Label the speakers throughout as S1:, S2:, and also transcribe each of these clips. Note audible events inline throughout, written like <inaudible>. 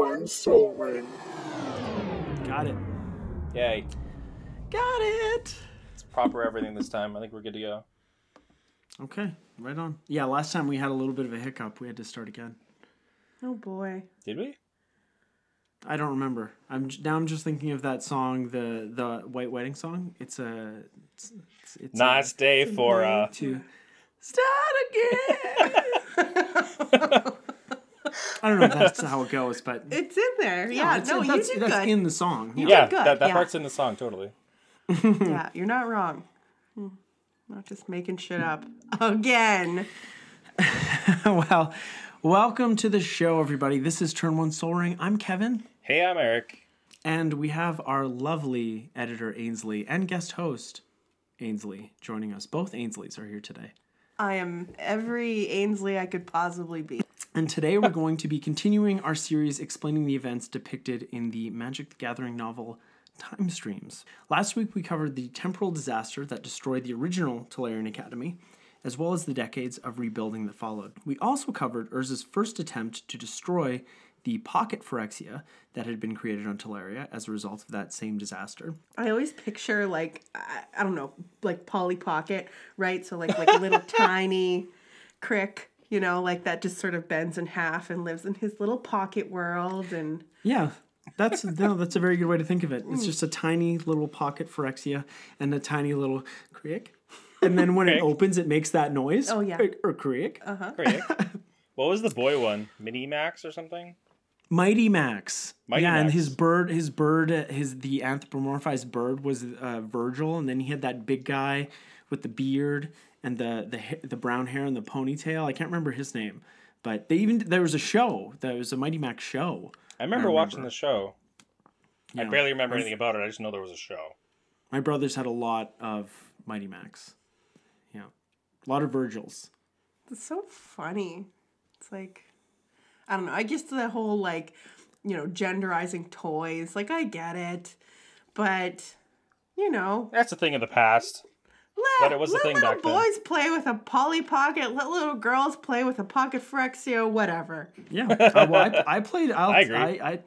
S1: one soul ring.
S2: Got it.
S3: Yay.
S2: Got it.
S3: It's proper everything this time. I think we're good to go.
S2: Okay, right on. Yeah, last time we had a little bit of a hiccup. We had to start again.
S4: Oh boy.
S3: Did we?
S2: I don't remember. I'm now. I'm just thinking of that song, the the White Wedding song. It's a it's, it's, it's
S3: Nice day for uh
S2: a, to start again. <laughs> I don't know if that's how it goes, but <laughs>
S4: It's in there. Yeah,
S2: it's-
S4: no, you
S2: that's,
S4: did
S2: that's
S4: good.
S2: in the song. Yeah.
S3: Yeah,
S4: good,
S3: that, that
S4: yeah.
S3: part's in the song totally. <laughs>
S4: yeah, you're not wrong. Hmm. Not just making shit up again. <laughs>
S2: well, welcome to the show, everybody. This is Turn One Soul Ring. I'm Kevin.
S3: Hey, I'm Eric.
S2: And we have our lovely editor Ainsley and guest host Ainsley joining us. Both Ainsleys are here today.
S4: I am every Ainsley I could possibly be.
S2: And today we're going to be continuing our series explaining the events depicted in the Magic the Gathering novel Time Streams. Last week we covered the temporal disaster that destroyed the original Tolarian Academy, as well as the decades of rebuilding that followed. We also covered Urza's first attempt to destroy the pocket Phyrexia that had been created on Tolaria as a result of that same disaster.
S4: I always picture like I, I don't know, like Polly Pocket, right? So like like a little <laughs> tiny crick, you know, like that just sort of bends in half and lives in his little pocket world and
S2: Yeah, that's no, <laughs> that's a very good way to think of it. It's just a tiny little pocket Phyrexia and a tiny little crick. And then when it
S3: Crick.
S2: opens, it makes that noise.
S4: Oh, yeah.
S2: Or, or crick.
S3: Great. what was the boy one? Mini Max or something?
S2: Mighty Max.
S3: Mighty
S2: yeah, and
S3: Max.
S2: his bird, his bird, uh, his the anthropomorphized bird was uh, Virgil, and then he had that big guy with the beard and the the the brown hair and the ponytail. I can't remember his name, but they even there was a show. There was a Mighty Max show.
S3: I remember, watching the show. I barely remember anything about it. I just know there was a show.
S2: My brothers had a lot of Mighty Max. Yeah, a lot of Virgils.
S4: it's so funny. It's like I don't know. I guess the whole like, you know, genderizing toys, like I get it. But you know,
S3: That's a thing of the past.
S4: Let,
S3: But it was a thing
S4: little
S3: back then.
S4: boys play with a Polly Pocket, let little girls play with a Pocket Phyrexia, whatever.
S2: Yeah. Uh, well, I, I played. <laughs> I'll,
S3: I agree.
S2: I, I,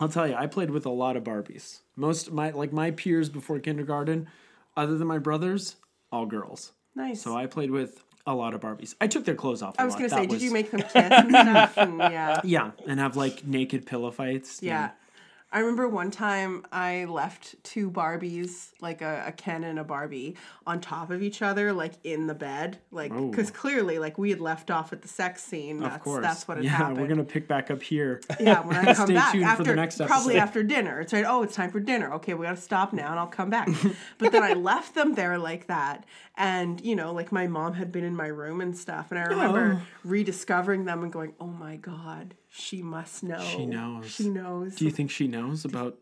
S2: will tell you, I played with a lot of Barbies. Most my like my peers before kindergarten, other than my brothers, all girls.
S4: Nice.
S2: So I played with a lot of Barbies. I took their clothes off. I
S4: I was gonna say, did you make them kiss and stuff? And yeah. <laughs>
S2: Yeah, and have like naked pillow fights.
S4: Yeah. I remember one time I left two Barbies, like a, a Ken and a Barbie, on top of each other, like in the bed. Like, because clearly, like, we had left off at the sex scene. That's,
S2: Of course.
S4: that's what had
S2: yeah,
S4: happened.
S2: we're gonna pick back up here.
S4: Yeah, when <laughs> I come
S2: Stay
S4: back
S2: tuned for
S4: after
S2: the next
S4: probably after dinner. It's like, oh, it's time for dinner. Okay, we gotta stop now, and I'll come back. <laughs> but then I left them there like that, and you know, like my mom had been in my room and stuff, and I oh. remember rediscovering them and going, oh my god, she must know.
S2: She knows.
S4: She knows.
S2: Do you think she knows about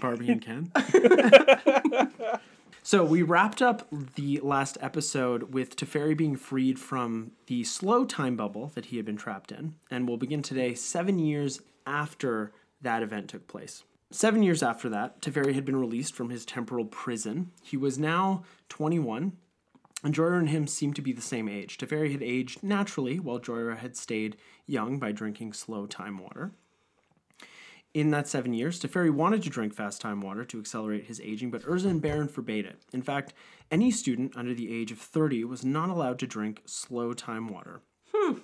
S2: Barbie and Ken? <laughs> so we wrapped up the last episode with Teferi being freed from the slow time bubble that he had been trapped in, and we'll begin today seven years after that event took place. Seven years after that, Teferi had been released from his temporal prison. He was now 21, and Jhoira and him seemed to be the same age. Teferi had aged naturally, while Jhoira had stayed young by drinking slow time water. In that seven years, Teferi wanted to drink fast time water to accelerate his aging, but Urza and Barrin forbade it. In fact, any student under the age of 30 was not allowed to drink slow time water. Hmm.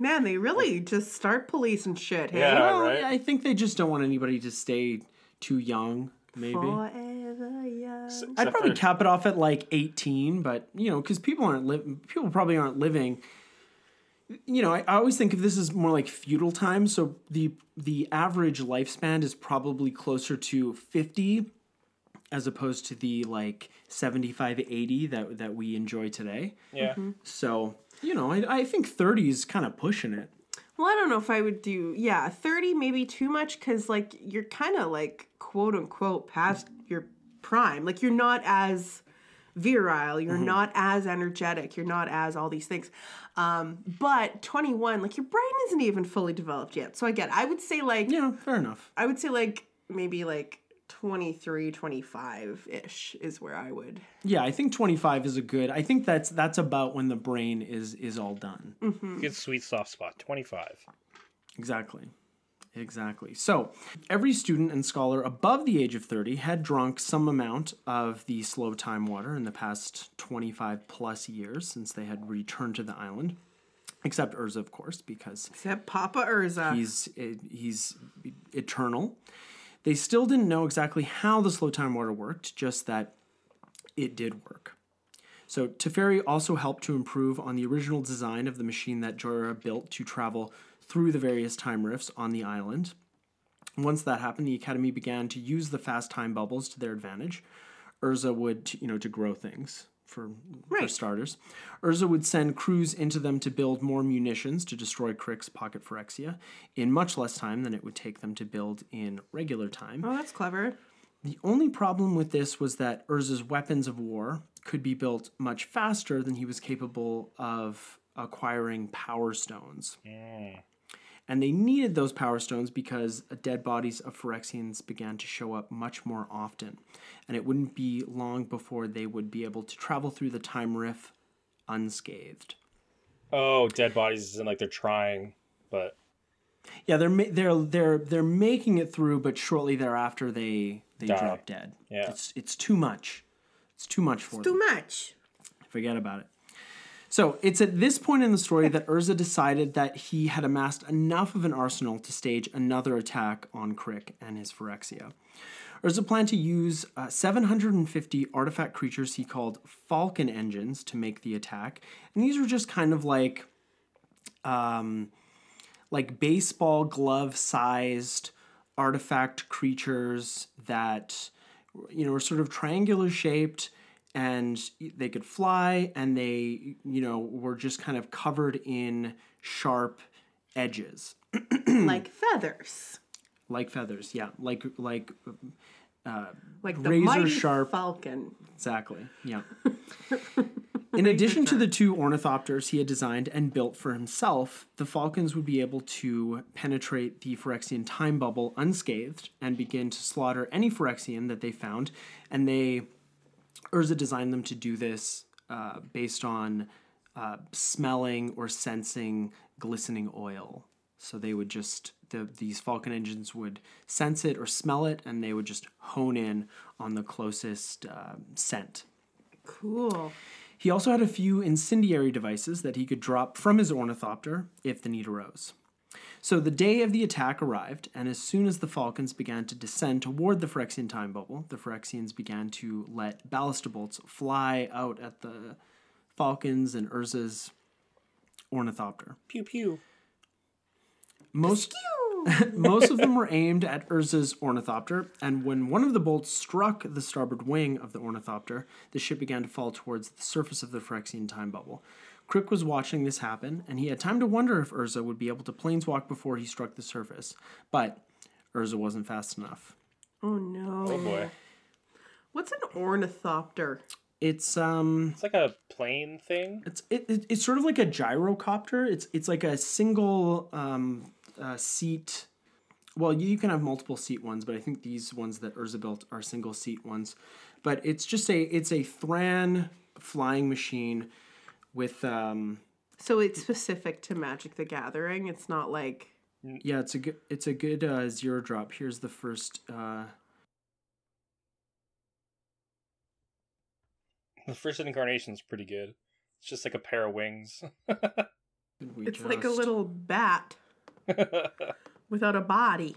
S4: Man, they really just start police and shit. Hey?
S3: Yeah.
S2: Well,
S3: right.
S2: I think they just don't want anybody to stay too young, maybe.
S4: Forever young.
S2: I'd probably
S3: for-
S2: cap it off at like 18, but you know, because people aren't li- people probably aren't living. You know, I, I always think of this as more like feudal times. So the the average lifespan is probably closer to 50 as opposed to the like 75 80 that that we enjoy today.
S3: Yeah. Mm-hmm.
S2: So, you know, I, I think 30 is kind of pushing it.
S4: Well, I don't know if I would do, yeah, 30 maybe too much because, like, you're kind of like quote unquote past your prime. Like, you're not as virile, you're not as energetic, you're not as all these things. Um, but 21, like, your brain isn't even fully developed yet. So I get, I would say, like,
S2: Yeah, fair enough.
S4: I would say, like, maybe like 23, 25 ish is where I would.
S2: Yeah, I think 25 is a good. I think that's that's about when the brain is is all done. mm-hmm.
S3: Good sweet soft spot. 25.
S2: Exactly. Exactly. So, every student and scholar above the age of 30 had drunk some amount of the slow time water in the past 25 plus years since they had returned to the island. Except Urza, of course, because
S4: Except Papa Urza.
S2: he's eh, he's eternal. They still didn't know exactly how the slow time water worked, just that it did work. So Teferi also helped to improve on the original design of the machine that Jhoira built to travel through the various time rifts on the island. Once that happened, the Academy began to use the fast time bubbles to their advantage. Urza would, you know, to grow things for, for starters. Urza would send crews into them to build more munitions to destroy Crick's pocket Phyrexia in much less time than it would take them to build in regular time.
S4: oh, that's clever.
S2: The only problem with this was that Urza's weapons of war could be built much faster than he was capable of acquiring power stones. And they needed those power stones because dead bodies of Phyrexians began to show up much more often. And it wouldn't be long before they would be able to travel through the time rift unscathed.
S3: Oh, dead bodies isn't like they're trying, but
S2: Yeah, they're they're they're they're making it through, but shortly thereafter they they
S3: Die.
S2: drop dead.
S3: Yeah.
S2: it's it's too much. It's too much for them.
S4: Too much.
S2: Forget about it. So it's at this point in the story that Urza decided that he had amassed enough of an arsenal to stage another attack on Crick and his Phyrexia. Urza planned to use uh, 750 artifact creatures he called Falcon engines to make the attack, and these were just kind of like, um, like baseball glove sized artifact creatures that you know were sort of triangular shaped and they could fly and they you know were just kind of covered in sharp edges <clears throat>
S4: like feathers.
S2: like feathers yeah like like uh,
S4: Like the
S2: Razor
S4: mighty
S2: sharp.
S4: falcon.
S2: Exactly. Yeah. <laughs> In addition to the two ornithopters he had designed and built for himself, the falcons would be able to penetrate the Phyrexian time bubble unscathed and begin to slaughter any Phyrexian that they found. And they, Urza designed them to do this uh, based on uh, smelling or sensing glistening oil. So they would just the these falcon engines would sense it or smell it, and they would just hone in on the closest uh, scent.
S4: Cool.
S2: He also had a few incendiary devices that he could drop from his ornithopter if the need arose. So the day of the attack arrived, and as soon as the falcons began to descend toward the Phyrexian time bubble, the Phyrexians began to let ballista bolts fly out at the falcons and Urza's ornithopter.
S3: pew pew.
S2: Most <laughs> most of them <laughs> were aimed at Urza's ornithopter, and when one of the bolts struck the starboard wing of the ornithopter, the ship began to fall towards the surface of the Phyrexian time bubble. Crick was watching this happen, and he had time to wonder if Urza would be able to planeswalk before he struck the surface. But Urza wasn't fast enough.
S4: Oh no.
S3: Oh boy,
S4: What's an ornithopter?
S2: It's um
S3: it's like a plane thing.
S2: It's it, it, it's sort of like a gyrocopter. It's it's like a single um, uh, seat. Well, you, you can have multiple seat ones, but I think these ones that Urza built are single seat ones. But it's just a it's a Thran flying machine with um
S4: So it's specific to Magic the Gathering. It's not like
S2: yeah it's a good it's a good uh, zero drop. Here's the first. Uh,
S3: The first incarnation is pretty good. It's just like a pair of wings. <laughs>
S2: did we
S4: it's like a little bat <laughs> without a body.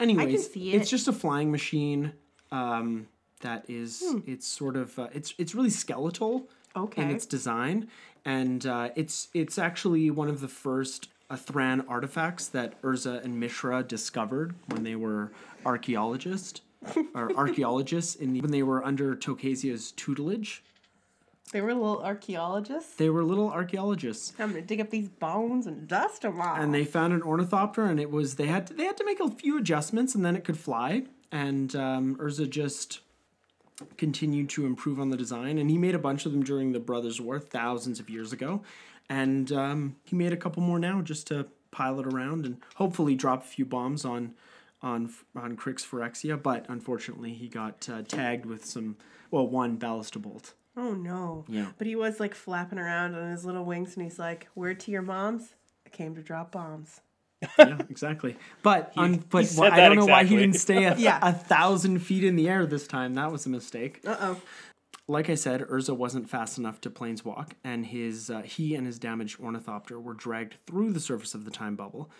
S2: Anyways,
S4: see
S2: it's just a flying machine um, that is it's sort of uh, it's it's really skeletal in
S4: Okay.
S2: its design, and uh, it's it's actually one of the first uh, Thran artifacts that Urza and Mishra discovered when they were archaeologists <laughs> or archaeologists in the, when they were under Tocasia's tutelage.
S4: They were little archaeologists.
S2: They were little archaeologists.
S4: I'm gonna dig up these bones and dust them off.
S2: and they found an ornithopter and it was they had to, they had to make a few adjustments and then it could fly and um, Urza just continued to improve on the design and he made a bunch of them during the Brothers War thousands of years ago and um, he made a couple more now just to pile it around and hopefully drop a few bombs on on on Crick's Phyrexia but unfortunately he got uh, tagged with some well one ballista bolt
S4: oh no.
S2: Yeah.
S4: But he was like flapping around on his little wings, and he's like, "Where to your mom's? I came to drop bombs."
S2: Yeah, <laughs> exactly. But un, but
S3: he said
S2: why- I don't know why he didn't stay a, <laughs>
S4: Yeah.
S2: a thousand feet in the air this time. That was a mistake.
S4: Uh oh.
S2: Like I said, Urza wasn't fast enough to planeswalk, and his uh, he and his damaged ornithopter were dragged through the surface of the time bubble.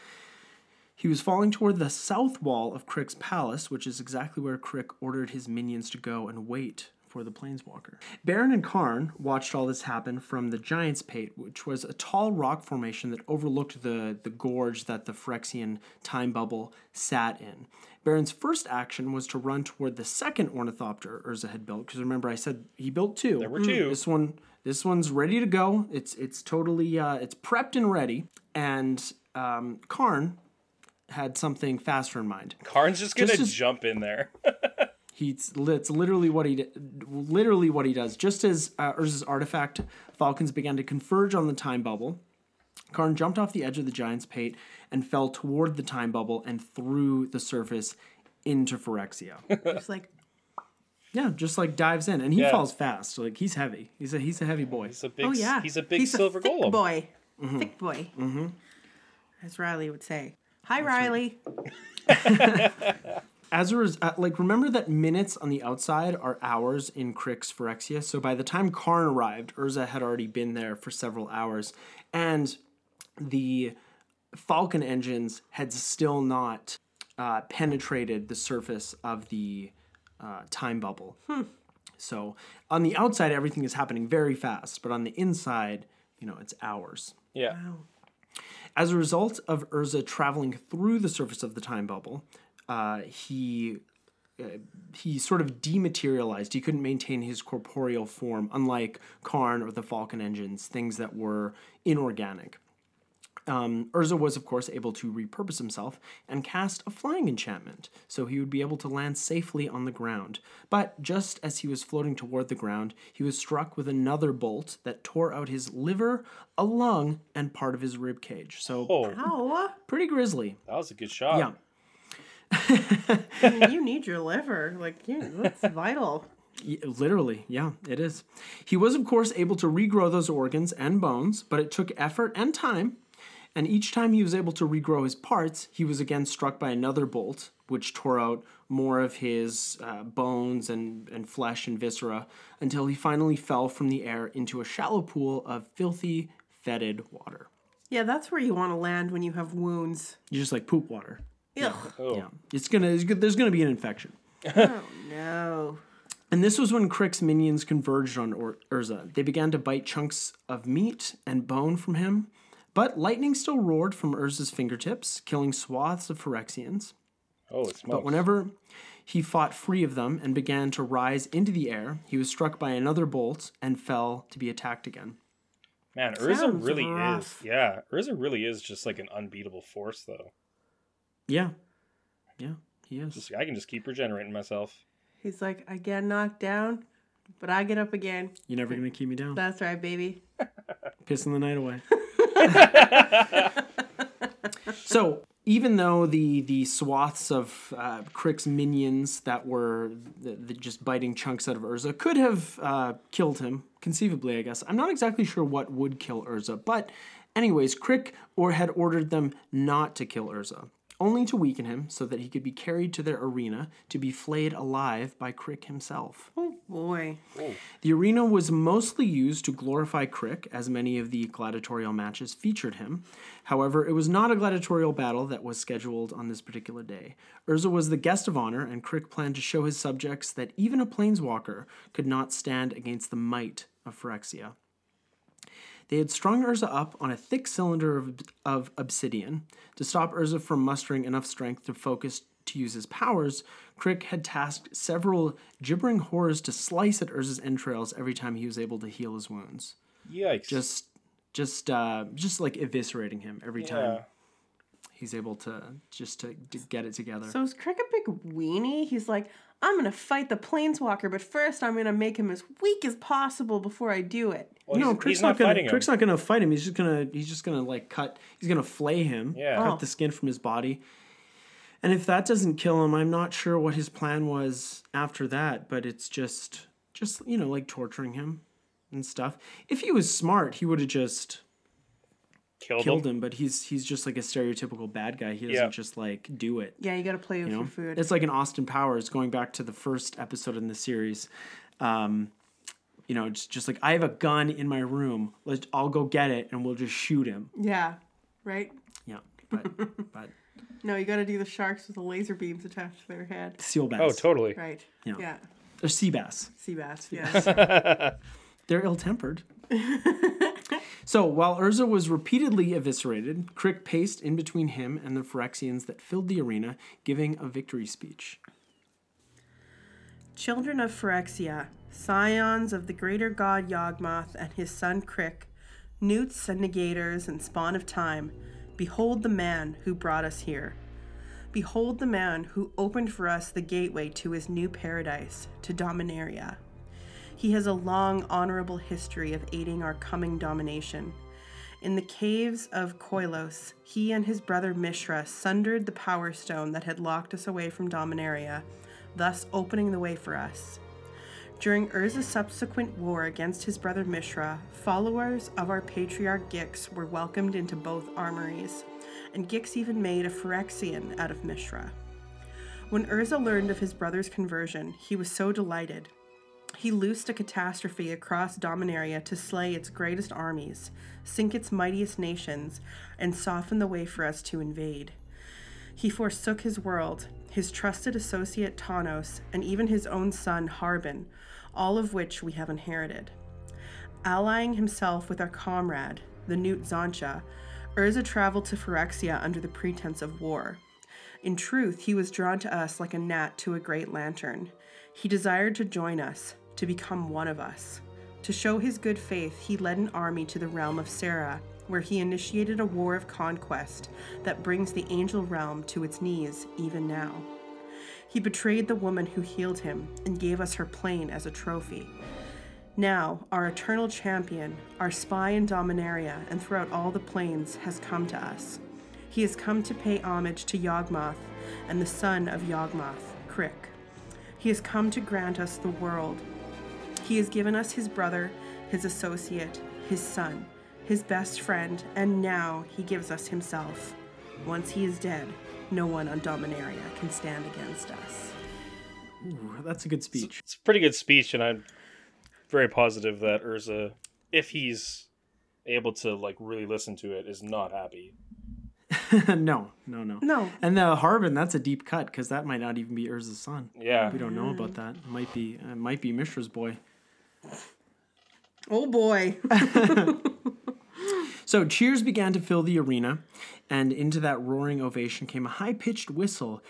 S2: He was falling toward the south wall of Crick's palace, which is exactly where Crick ordered his minions to go and wait for the planeswalker. Barrin and Karn watched all this happen from the Giant's Pate, which was a tall rock formation that overlooked the, the gorge that the Phyrexian time bubble sat in. Barrin's first action was to run toward the second ornithopter Urza had built, because remember I said he built two.
S3: There were two.
S2: This one, this one's ready to go. It's it's totally uh, it's prepped and ready. And um, Karn had something faster in mind.
S3: Karn's just gonna
S2: Just as-
S3: jump in there. <laughs>
S2: He's it's literally what he literally what he does. Just as uh, Urza's artifact falcons began to converge on the time bubble, Karn jumped off the edge of the giant's pate and fell toward the time bubble and through the surface into Phyrexia. <laughs>
S4: Just like
S2: yeah, just like dives in, and he
S3: Yeah.
S2: falls fast. Like he's heavy. He's a he's a heavy boy.
S3: He's a big.
S4: oh yeah.
S3: He's a big silver
S4: thick
S3: golem.
S4: boy. Thick boy. Mm-hmm. As Riley would say. Hi, Riley. <laughs> <laughs>
S2: as a res- uh, like remember that minutes on the outside are hours in Crick's Phyrexia. So by the time Karn arrived, Urza had already been there for several hours, and the Falcon engines had still not uh, penetrated the surface of the uh, time bubble. So on the outside, everything is happening very fast, but on the inside, you know, it's hours.
S3: Yeah.
S2: As a result of Urza traveling through the surface of the time bubble, uh, he uh, he sort of dematerialized. He couldn't maintain his corporeal form, unlike Karn or the Falcon engines, things that were inorganic. Um, Urza was, of course, able to repurpose himself and cast a flying enchantment, so he would be able to land safely on the ground. But just as he was floating toward the ground, he was struck with another bolt that tore out his liver, a lung, and part of his rib cage. So
S3: Oh,
S2: pretty grisly.
S3: that was a good shot.
S2: Yeah.
S4: I mean, <laughs> you need your liver. Like, you, that's vital.
S2: Literally, yeah, it is. He was, of course, able to regrow those organs and bones, but it took effort and time. And each time he was able to regrow his parts, he was again struck by another bolt, which tore out more of his uh, bones and, and flesh and viscera until he finally fell from the air into a shallow pool of filthy, fetid water.
S4: Yeah, that's where you want to land when you have wounds.
S2: You just like poop water.
S4: Ugh.
S3: Oh.
S2: Yeah, it's gonna. It's, go- there's gonna be an infection.
S4: Oh, <laughs> no.
S2: And this was when Crick's minions converged on Ur- Urza. They began to bite chunks of meat and bone from him, but lightning still roared from Urza's fingertips, killing swaths of Phyrexians.
S3: Oh, it smokes.
S2: But whenever he fought free of them and began to rise into the air, he was struck by another bolt and fell to be attacked again.
S3: Man, Urza
S4: Sounds
S3: really
S4: rough.
S3: is. Yeah, Urza really is just like an unbeatable force, though.
S2: Yeah. Yeah, he is.
S3: Just I can just keep regenerating myself.
S4: He's like, I get knocked down, but I get up again.
S2: You're never going to keep me down.
S4: That's right, baby. <laughs>
S2: pissing the night away. <laughs> so even though the the swaths of uh, Crick's minions that were the, the just biting chunks out of Urza could have uh, killed him, conceivably, I guess. I'm not exactly sure what would kill Urza, but anyways, Crick or had ordered them not to kill Urza. Only to weaken him so that he could be carried to their arena to be flayed alive by Crick himself.
S4: Oh, boy.
S2: The arena was mostly used to glorify Crick, as many of the gladiatorial matches featured him. However, it was not a gladiatorial battle that was scheduled on this particular day. Urza was the guest of honor, and Crick planned to show his subjects that even a planeswalker could not stand against the might of Phyrexia. They had strung Urza up on a thick cylinder of, of obsidian. To stop Urza from mustering enough strength to focus to use his powers, Crick had tasked several gibbering horrors to slice at Urza's entrails every time he was able to heal his wounds.
S3: Yikes!
S2: Just, just, uh, just like eviscerating him every
S3: yeah.
S2: time he's able to just to, to get it together.
S4: So is Crick a big weenie? He's like, I'm going to fight the planeswalker, but first I'm going to make him as weak as possible before I do it.
S3: Well,
S2: no,
S3: he's,
S2: Crick's
S3: he's
S2: not,
S3: not,
S2: gonna.
S3: fighting him.
S2: Crick's not gonna fight him. He's just gonna. He's just gonna like cut. He's gonna flay him.
S3: Yeah.
S2: Cut
S4: Oh.
S2: the skin from his body. And if that doesn't kill him, I'm not sure what his plan was after that. But it's just, just you know, like torturing him and stuff. If he was smart, he would have just
S3: Killed,
S2: killed
S3: him.
S2: him, but he's he's just like a stereotypical bad guy. He doesn't
S3: Yeah.
S2: just like do it.
S4: Yeah, you got to play
S2: You know,
S4: for food.
S2: it's like an Austin Powers going back to the first episode in the series. Um, you know, just just like I have a gun in my room. Let's I'll go get it and we'll just shoot him.
S4: yeah, right.
S2: Yeah, but but <laughs>
S4: No, you got to do the sharks with the laser beams attached to their head.
S2: seal bass.
S3: Oh, totally.
S4: Right.
S2: Yeah.
S4: Yeah.
S2: Or sea bass.
S4: Sea bass. Yes. <laughs>
S2: They're ill tempered. <laughs> so while Urza was repeatedly eviscerated, Crick paced in between him and the Phyrexians that filled the arena, giving a victory speech.
S4: Children of Phyrexia, scions of the greater god Yawgmoth and his son Crick, newts and negators and spawn of time, behold the man who brought us here. Behold the man who opened for us the gateway to his new paradise, to Dominaria. He has a long, honorable history of aiding our coming domination. In the caves of Koilos, he and his brother Mishra sundered the power stone that had locked us away from Dominaria, thus opening the way for us. During Urza's subsequent war against his brother Mishra, followers of our patriarch Gix were welcomed into both armories, and Gix even made a Phyrexian out of Mishra. When Urza learned of his brother's conversion, he was so delighted. He loosed a catastrophe across Dominaria to slay its greatest armies, sink its mightiest nations, and soften the way for us to invade. He forsook his world, his trusted associate Tawnos, and even his own son Harbin, all of which we have inherited. Allying himself with our comrade, the Newt Xantcha, Urza traveled to Phyrexia under the pretense of war. In truth, he was drawn to us like a gnat to a great lantern. He desired to join us, to become one of us. To show his good faith, he led an army to the realm of Serra, where he initiated a war of conquest that brings the angel realm to its knees even now. He betrayed the woman who healed him and gave us her plane as a trophy. Now, our eternal champion, our spy in Dominaria and throughout all the planes, has come to us. He has come to pay homage to Yawgmoth and the son of Yawgmoth, Crick. He has come to grant us the world. He has given us his brother, his associate, his son, his best friend, and now he gives us himself. Once he is dead, no one on Dominaria can stand against us.
S2: Ooh, that's a good speech.
S3: It's a pretty good speech, and I'm very positive that Urza, if he's able to like really listen to it, is not happy. <laughs>
S2: no, no, no.
S4: No.
S2: And the Harbin, that's a deep cut because that might not even be Urza's son.
S3: Yeah.
S2: We don't know about that. It might be it might be Mishra's boy.
S4: Oh boy. <laughs>
S2: So cheers began to fill the arena, and into that roaring ovation came a high pitched whistle.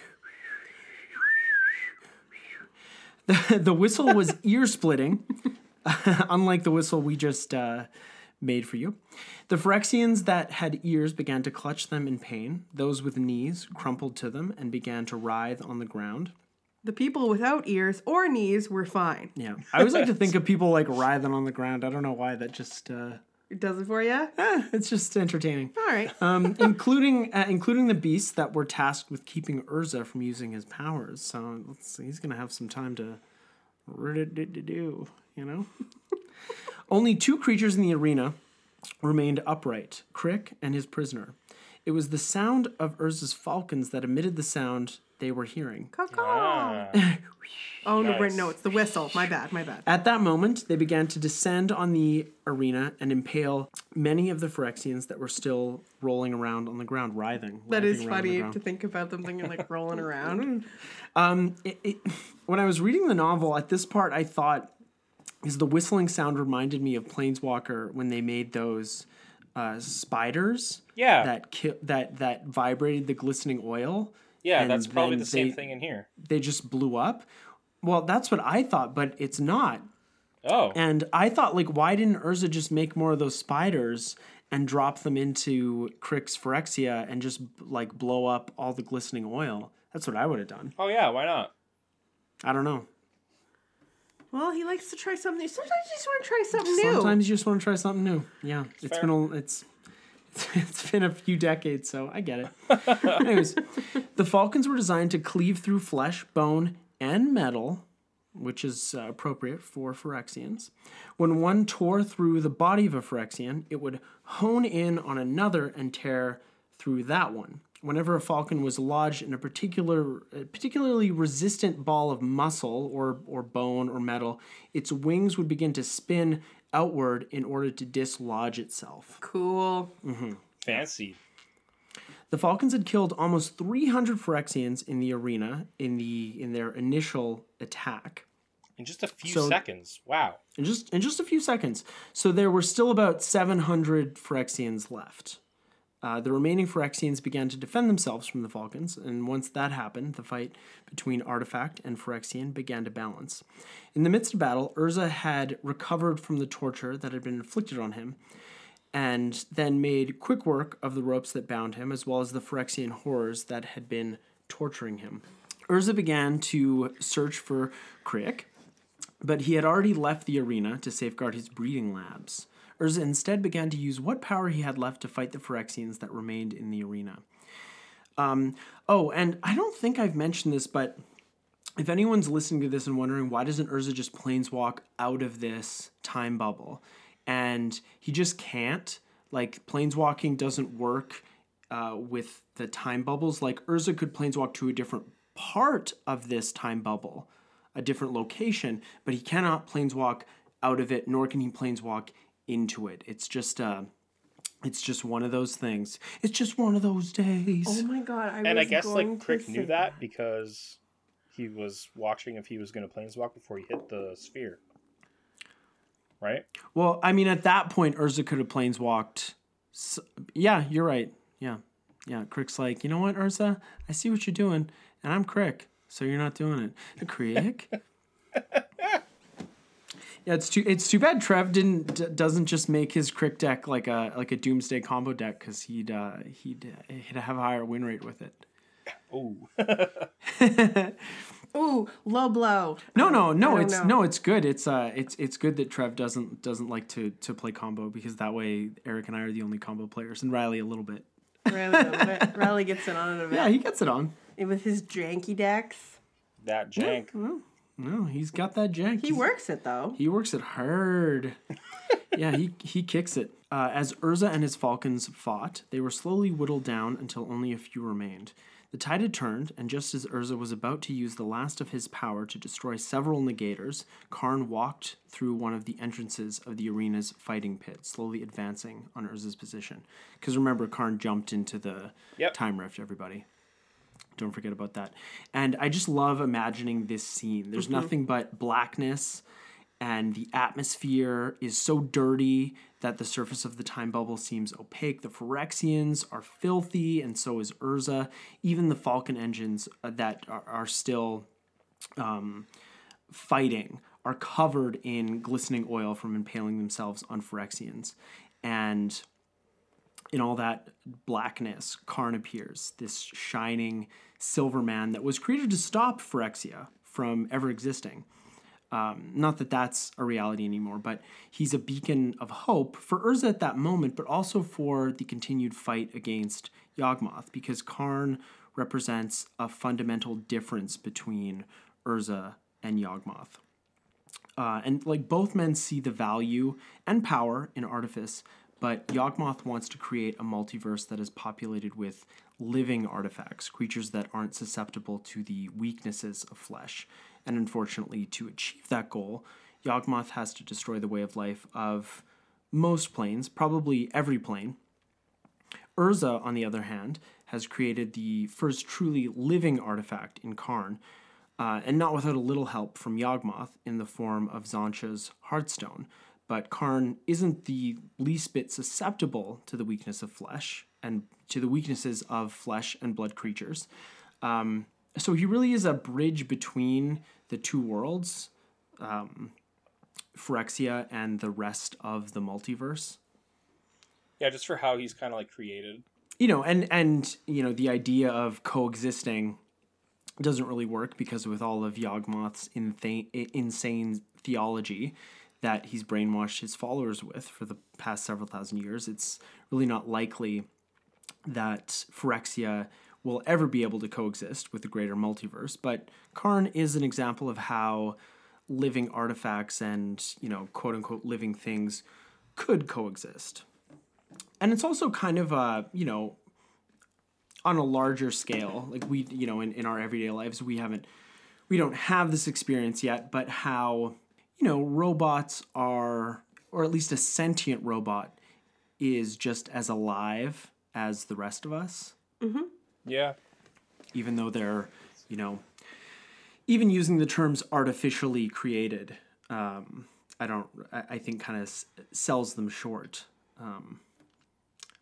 S2: The, the whistle was <laughs> ear splitting, <laughs> unlike the whistle we just uh, made for you. The Phyrexians that had ears began to clutch them in pain. Those with knees crumpled to them and began to writhe on the ground.
S4: The people without ears or knees were fine.
S2: Yeah. I always like to think <laughs> of people like writhing on the ground. I don't know why. That just, uh,
S4: It does it for you?
S2: eh, it's just entertaining.
S4: All right. <laughs>
S2: um, including uh, including the beasts that were tasked with keeping Urza from using his powers. So let's see, he's gonna have some time to do, you know. <laughs> Only two creatures in the arena remained upright: Crick and his prisoner. It was the sound of Urza's falcons that emitted the sound they were hearing.
S4: Caw-caw.
S3: Ah, <laughs>
S4: Oh no, right,
S3: Nice.
S4: no, it's the whistle. My bad, my bad.
S2: At that moment, they began to descend on the arena and impale many of the Phyrexians that were still rolling around on the ground, writhing.
S4: That
S2: writhing
S4: is
S2: around on the
S4: funny to think about them thinking like rolling <laughs> around.
S2: it, it, <laughs> when I was reading the novel, at this part, I thought, is the whistling sound reminded me of Planeswalker when they made those uh, spiders
S3: Yeah.
S2: that ki- that that vibrated the glistening oil.
S3: Yeah,
S2: and
S3: that's probably the same
S2: they-
S3: thing in here.
S2: They just blew up. Well, that's what I thought, but it's not.
S3: Oh,
S2: And I thought, like, why didn't Urza just make more of those spiders and drop them into Crick's Phyrexia and just like blow up all the glistening oil? That's what I would have done.
S3: oh yeah, why not?
S2: I don't know.
S4: Well, he likes to try something. new. Sometimes you just want to try something new.
S2: Sometimes you just want to try something new. Yeah, it's
S3: fair.
S2: been a it's <laughs> it's been a few decades, so I get it. <laughs> Anyways, the falcons were designed to cleave through flesh, bone, and metal. which is uh, appropriate for Phyrexians. When one tore through the body of a Phyrexian, it would hone in on another and tear through that one. Whenever a falcon was lodged in a particular, a particularly resistant ball of muscle or, or bone or metal, its wings would begin to spin outward in order to dislodge itself.
S4: Cool. Mm-hmm.
S3: Fancy.
S2: The Falcons had killed almost 300 Phyrexians in the arena in the in their initial attack.
S3: In just a few
S2: So-
S3: seconds. Wow.
S2: in just in just a few seconds. So there were still about 700 Phyrexians left. Uh, the remaining Phyrexians began to defend themselves from the Falcons, and once that happened, the fight between Artifact and Phyrexian began to balance. In the midst of battle, Urza had recovered from the torture that had been inflicted on him, and then made quick work of the ropes that bound him, as well as the Phyrexian horrors that had been torturing him. Urza began to search for Kriak, but he had already left the arena to safeguard his breeding labs. Urza instead began to use what power he had left to fight the Phyrexians that remained in the arena. Um, oh, and I don't think I've mentioned this, but if anyone's listening to this and wondering why doesn't Urza just planeswalk out of this time bubble, and he just can't, like planeswalking doesn't work uh, with the time bubbles. Like Urza could planeswalk to a different part of this time bubble, a different location, but he cannot planeswalk out of it, nor can he planeswalk into it. It's just uh, it's just one of those things. It's just one of those days.
S4: Oh my god! I
S3: And I guess like
S4: going to
S3: Crick knew that because he was watching if he was going to planeswalk before he hit the sphere. Right?
S2: Well, I mean, at that point, Urza could have planeswalked. S- yeah, you're right. Yeah, yeah. Crick's like, you know what, Urza? I see what you're doing, and I'm Crick, so you're not doing it. <laughs> Crick. Yeah, it's too it's too bad Trev didn't d- doesn't just make his Crick deck like a like a Doomsday combo deck because he'd uh, he'd uh, he'd have a higher win rate with it.
S3: Oh. <laughs>
S4: Ooh, low blow.
S2: No, no, no. It's
S4: know.
S2: no, it's good. It's uh, it's it's good that Trev doesn't doesn't like to to play combo because that way Eric and I are the only combo players, and Riley a little bit.
S4: Riley, a little bit. Riley gets it on a <laughs> bit
S2: Yeah, he gets it on.
S4: with his janky decks.
S3: that jank.
S2: No, he's got that jank.
S4: He
S2: He's-
S4: works it though.
S2: He works it hard. <laughs> yeah, he he kicks it. Uh, as Urza and his falcons fought, they were slowly whittled down until only a few remained. The tide had turned, and just as Urza was about to use the last of his power to destroy several negators, Karn walked through one of the entrances of the arena's fighting pit, slowly advancing on Urza's position. Because remember, Karn jumped into the
S3: Yep.
S2: time rift, everybody. Don't forget about that. And I just love imagining this scene. There's nothing but blackness, and the atmosphere is so dirty that the surface of the time bubble seems opaque. The Phyrexians are filthy, and so is Urza. Even the Falcon engines uh, that are, are still um, fighting are covered in glistening oil from impaling themselves on Phyrexians. And in all that blackness, Karn appears, this shining silver man that was created to stop Phyrexia from ever existing. Um, not that that's a reality anymore, but he's a beacon of hope for Urza at that moment, but also for the continued fight against Yawgmoth, because Karn represents a fundamental difference between Urza and Yawgmoth. Uh, and like both men see the value and power in artifice, but Yawgmoth wants to create a multiverse that is populated with living artifacts, creatures that aren't susceptible to the weaknesses of flesh. And unfortunately, to achieve that goal, Yawgmoth has to destroy the way of life of most planes, probably every plane. Urza, on the other hand, has created the first truly living artifact in Karn, uh, and not without a little help from Yawgmoth in the form of Xantcha's Heartstone. But Karn isn't the least bit susceptible to the weakness of flesh and to the weaknesses of flesh and blood creatures. Um, so he really is a bridge between the two worlds, um, Phyrexia and the rest of the multiverse.
S3: Yeah, just for how he's kind of like created.
S2: you know and and you know the idea of coexisting doesn't really work because with all of Yawgmoth's intha- insane theology that he's brainwashed his followers with for the past several thousand years, it's really not likely that Phyrexia will ever be able to coexist with the greater multiverse. But Karn is an example of how living artifacts and you know quote unquote living things could coexist. And it's also kind of a you know on a larger scale like we you know in, in our everyday lives we haven't we don't have this experience yet but how you know robots are or at least a sentient robot is just as alive as the rest of us
S3: Yeah.
S2: even though they're you know even using the terms artificially created um, i don't i, I think kind of s- sells them short um,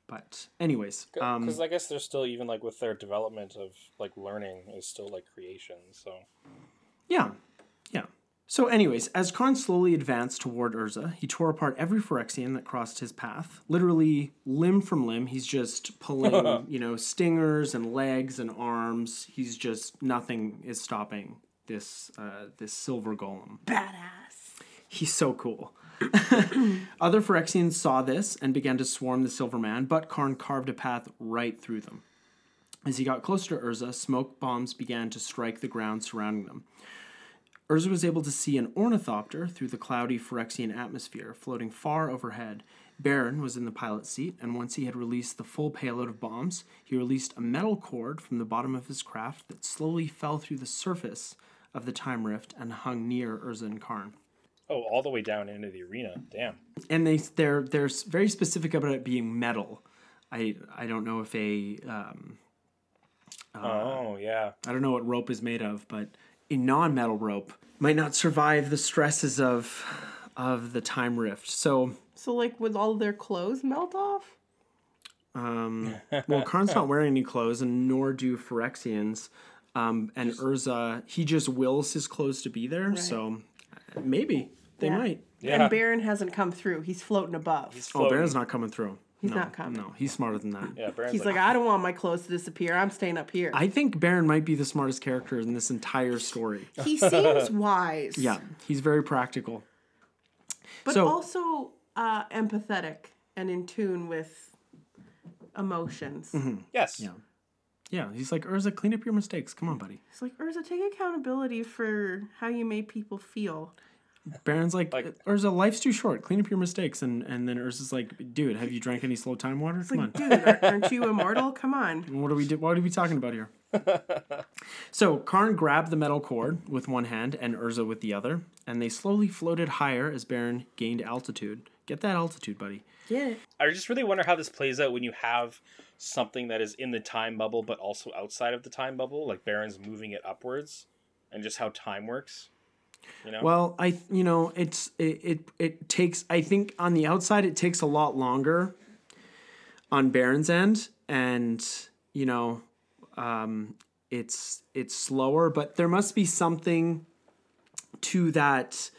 S2: but anyways um,
S3: Because I guess they're still even like with their development of like learning is still like creation. So
S2: Yeah, yeah. So, anyways, as Karn slowly advanced toward Urza, he tore apart every Phyrexian that crossed his path. Literally, limb from limb, he's just pulling, <laughs> you know, stingers and legs and arms. He's just nothing is stopping this uh, this silver golem.
S4: Badass.
S2: He's so cool. <coughs> Other Phyrexians saw this and began to swarm the Silver Man, but Karn carved a path right through them. As he got closer to Urza, smoke bombs began to strike the ground surrounding them. Urza was able to see an ornithopter through the cloudy Phyrexian atmosphere, floating far overhead. Barrin was in the pilot's seat, and once he had released the full payload of bombs, he released a metal cord from the bottom of his craft that slowly fell through the surface of the time rift and hung near Urza and Karn.
S3: oh, all the way down into the arena. Damn.
S2: and they they're they're very specific about it being metal. I I don't know if a um,
S3: oh yeah.
S2: I don't know what rope is made of, but a non-metal rope might not survive the stresses of of the time rift. So,
S4: So like would all their clothes melt off?
S2: um, well, Karn's not wearing any clothes, and nor do Phyrexians. Um, and Urza, he just wills his clothes to be there. So uh, maybe they
S4: Yeah.
S2: might.
S3: Yeah.
S4: And Barrin hasn't come through. He's floating above. He's,
S2: Oh, Barrin's not coming through. He's
S4: not coming.
S2: No, he's smarter than that.
S3: Yeah. Barrin's he's
S4: like, I don't want my clothes to disappear. I'm staying up here.
S2: I think Barrin might be the smartest character in this entire story.
S4: he seems <laughs> wise.
S2: Yeah, he's very practical.
S4: But
S2: So-
S4: also uh, empathetic and in tune with emotions. Mm-hmm.
S3: yes.
S2: Yeah. Yeah, he's like, Urza, clean up your mistakes. Come on, buddy.
S4: He's like Urza, take accountability for how you made people feel.
S2: Barrin's like,
S3: Like-
S2: Urza, life's too short. Clean up your mistakes. And and then Urza's like, dude, have you drank any slow time water? Come on.
S4: Dude, aren't you immortal? <laughs> Come on.
S2: What are we do- What are we talking about here? so Karn grabbed the metal cord with one hand and Urza with the other, and they slowly floated higher as Barrin gained altitude. Get that altitude, buddy.
S4: Get it.
S3: I just really wonder how this plays out when you have something that is in the time bubble but also outside of the time bubble, like Barrin's moving it upwards, and just how time works. You know.
S2: Well, I you know it's it, it it takes I think on the outside it takes a lot longer on Barrin's end, and you know um, it's it's slower, but there must be something to that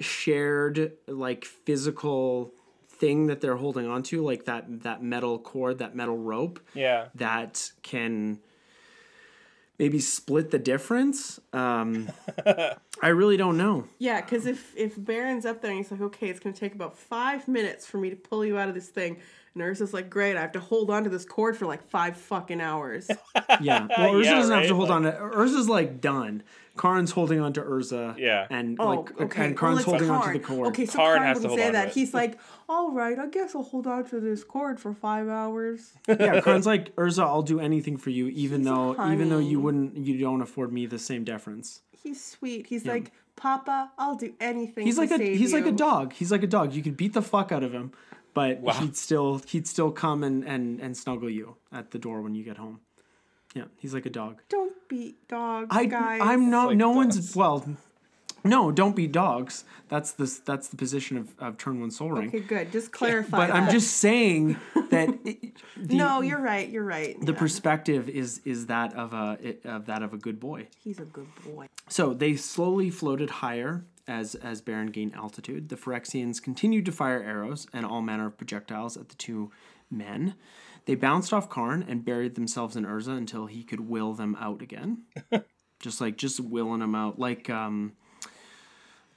S2: shared like physical thing that they're holding onto, like that that metal cord, that metal rope
S3: yeah.
S2: that can maybe split the difference. Um, <laughs> I really don't know.
S4: Yeah, because if if Barrin's up there and he's like, okay, it's gonna take about five minutes for me to pull you out of this thing, and Urza's like, great, I have to hold on to this cord for like five fucking hours. <laughs>
S2: Yeah. Well, Urza
S3: Yeah,
S2: doesn't have to hold on to. Urza's like done. Karn's holding on to Urza.
S3: Yeah.
S2: And
S4: Oh,
S2: like,
S4: okay.
S2: and
S4: well,
S2: Karn's
S4: it's
S2: holding on to the cord.
S4: Okay, so
S3: Karn
S4: Karn,
S3: has to
S4: wouldn't
S3: hold
S4: say
S3: on to
S4: that.
S3: it.
S4: He's like, all right, I guess I'll hold on to this cord for five hours.
S2: yeah. Karn's like Urza. I'll do anything for you, even
S4: He's a
S2: though even though you wouldn't, you don't afford me the same deference.
S4: He's sweet. He's like, Papa, I'll do anything.
S2: He's
S4: to
S2: like a
S4: save
S2: he's like a dog. He's like a dog. You could beat the fuck out of him, but
S3: Wow.
S2: he'd still he'd still come and, and and snuggle you at the door when you get home. Yeah, he's like a dog.
S4: Don't beat dogs,
S2: I
S4: guys.
S2: I'm not.
S3: Like
S2: no one's well. No, don't be dogs. That's the that's the position of, of turn one soul ring.
S4: Okay, good. Just clarify.
S2: but I'm just saying <laughs> that it, the,
S4: no, you're right. You're right.
S2: the
S4: Yeah.
S2: perspective is is that of a of that of a good boy.
S4: He's a good boy.
S2: So they slowly floated higher as as Barrin gained altitude. The Phyrexians continued to fire arrows and all manner of projectiles at the two men. They bounced off Karn and buried themselves in Urza until he could will them out again. <laughs> just like just willing them out, like um,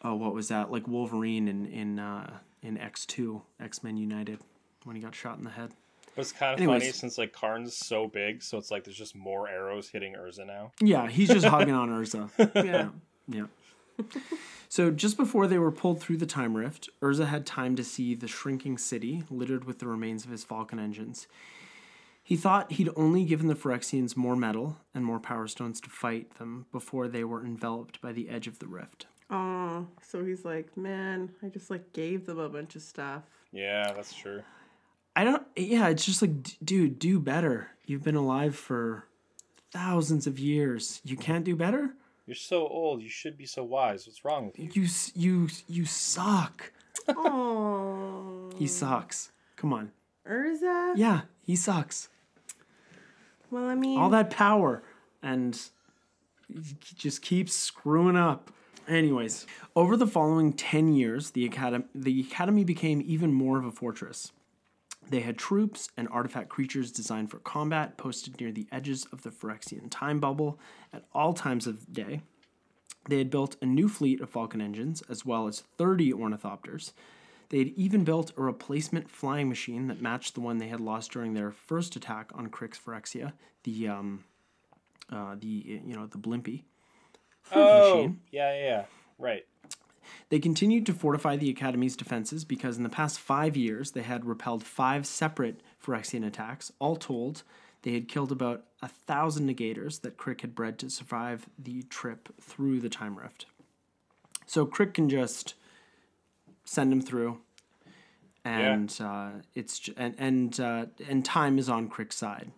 S2: oh, what was that? Like Wolverine in in uh, in X two X Men United when he got shot in the head.
S3: It's kind of
S2: Anyways.
S3: funny since like Karn's so big, so it's like there's just more arrows hitting Urza now.
S2: Yeah, he's just <laughs> hugging on Urza. <laughs>
S4: Yeah.
S2: Yeah. <laughs> So just before they were pulled through the time rift, Urza had time to see the shrinking city littered with the remains of his Falcon engines. He thought he'd only given the Phyrexians more metal and more power stones to fight them before they were enveloped by the edge of the rift.
S4: Oh, so he's like, man, I just like gave them a bunch of stuff.
S3: Yeah, that's true.
S2: I don't. Yeah, it's just like, d- dude, do better. You've been alive for thousands of years. You can't do better.
S3: You're so old. You should be so wise. What's wrong with you?
S2: You you you suck.
S4: Oh,
S2: He sucks. Come on.
S4: Urza.
S2: Yeah, he sucks.
S4: Well, I mean,
S2: All that power and he just keeps screwing up. Anyways, over the following 10 years, the academy the academy became even more of a fortress. They had troops and artifact creatures designed for combat posted near the edges of the Phyrexian time bubble at all times of day. They had built a new fleet of Falcon engines, as well as 30 ornithopters. They had even built a replacement flying machine that matched the one they had lost during their first attack on Crix Phyrexia, the um, uh, the you know the Blimpy.
S3: Oh,
S2: Machine.
S3: yeah, yeah, yeah. Right.
S2: They continued to fortify the Academy's defenses because in the past five years they had repelled five separate Phyrexian attacks. All told, they had killed about a thousand negators that Crick had bred to survive the trip through the time rift. So Crick can just send them through, and uh, it's and and uh, and time is on Crick's side.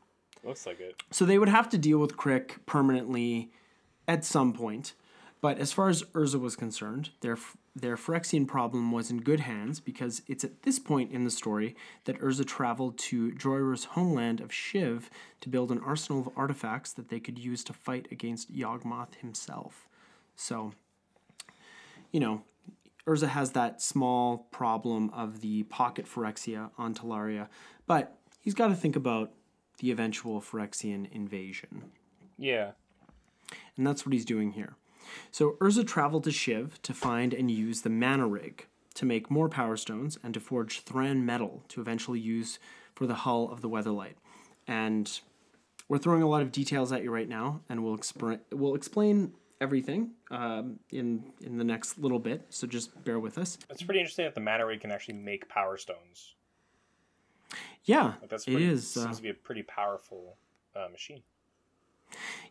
S3: Looks like it.
S2: So they would have to deal with Crick permanently at some point. But as far as Urza was concerned, their their Phyrexian problem was in good hands because it's at this point in the story that Urza traveled to Jhoira's homeland of Shiv to build an arsenal of artifacts that they could use to fight against Yawgmoth himself. So, you know, Urza has that small problem of the pocket Phyrexia on Tolaria, but he's got to think about the eventual Phyrexian invasion.
S3: Yeah.
S2: And that's what he's doing here. So Urza traveled to Shiv to find and use the mana rig to make more power stones and to forge Thran metal to eventually use for the hull of the Weatherlight. And we're throwing a lot of details at you right now, and we'll explain we'll explain everything um, in in the next little bit. So just bear with us.
S3: It's pretty interesting that the mana rig can actually make power stones.
S2: Yeah,
S3: Like that's
S2: it
S3: pretty,
S2: is.
S3: Seems
S2: Uh,
S3: to be a pretty powerful uh, machine.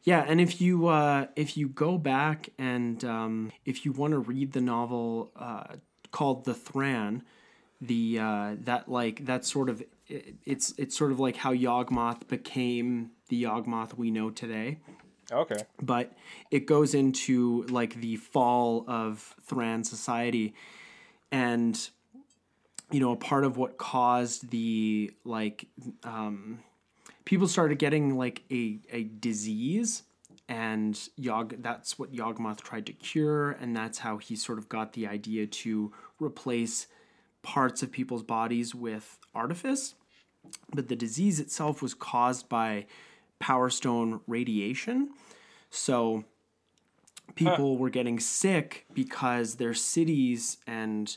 S2: Yeah, and if you uh, if you go back and um, if you want to read the novel uh, called The Thran, the uh, that like that sort of it, it's it's sort of like how Yawgmoth became the Yawgmoth we know today,
S3: Okay.
S2: but it goes into like the fall of Thran society, and you know a part of what caused the like um, people started getting like a, a disease and Yog that's what Yawgmoth tried to cure and that's how he sort of got the idea to replace parts of people's bodies with artifice. But the disease itself was caused by power stone radiation. So people were getting sick because their cities and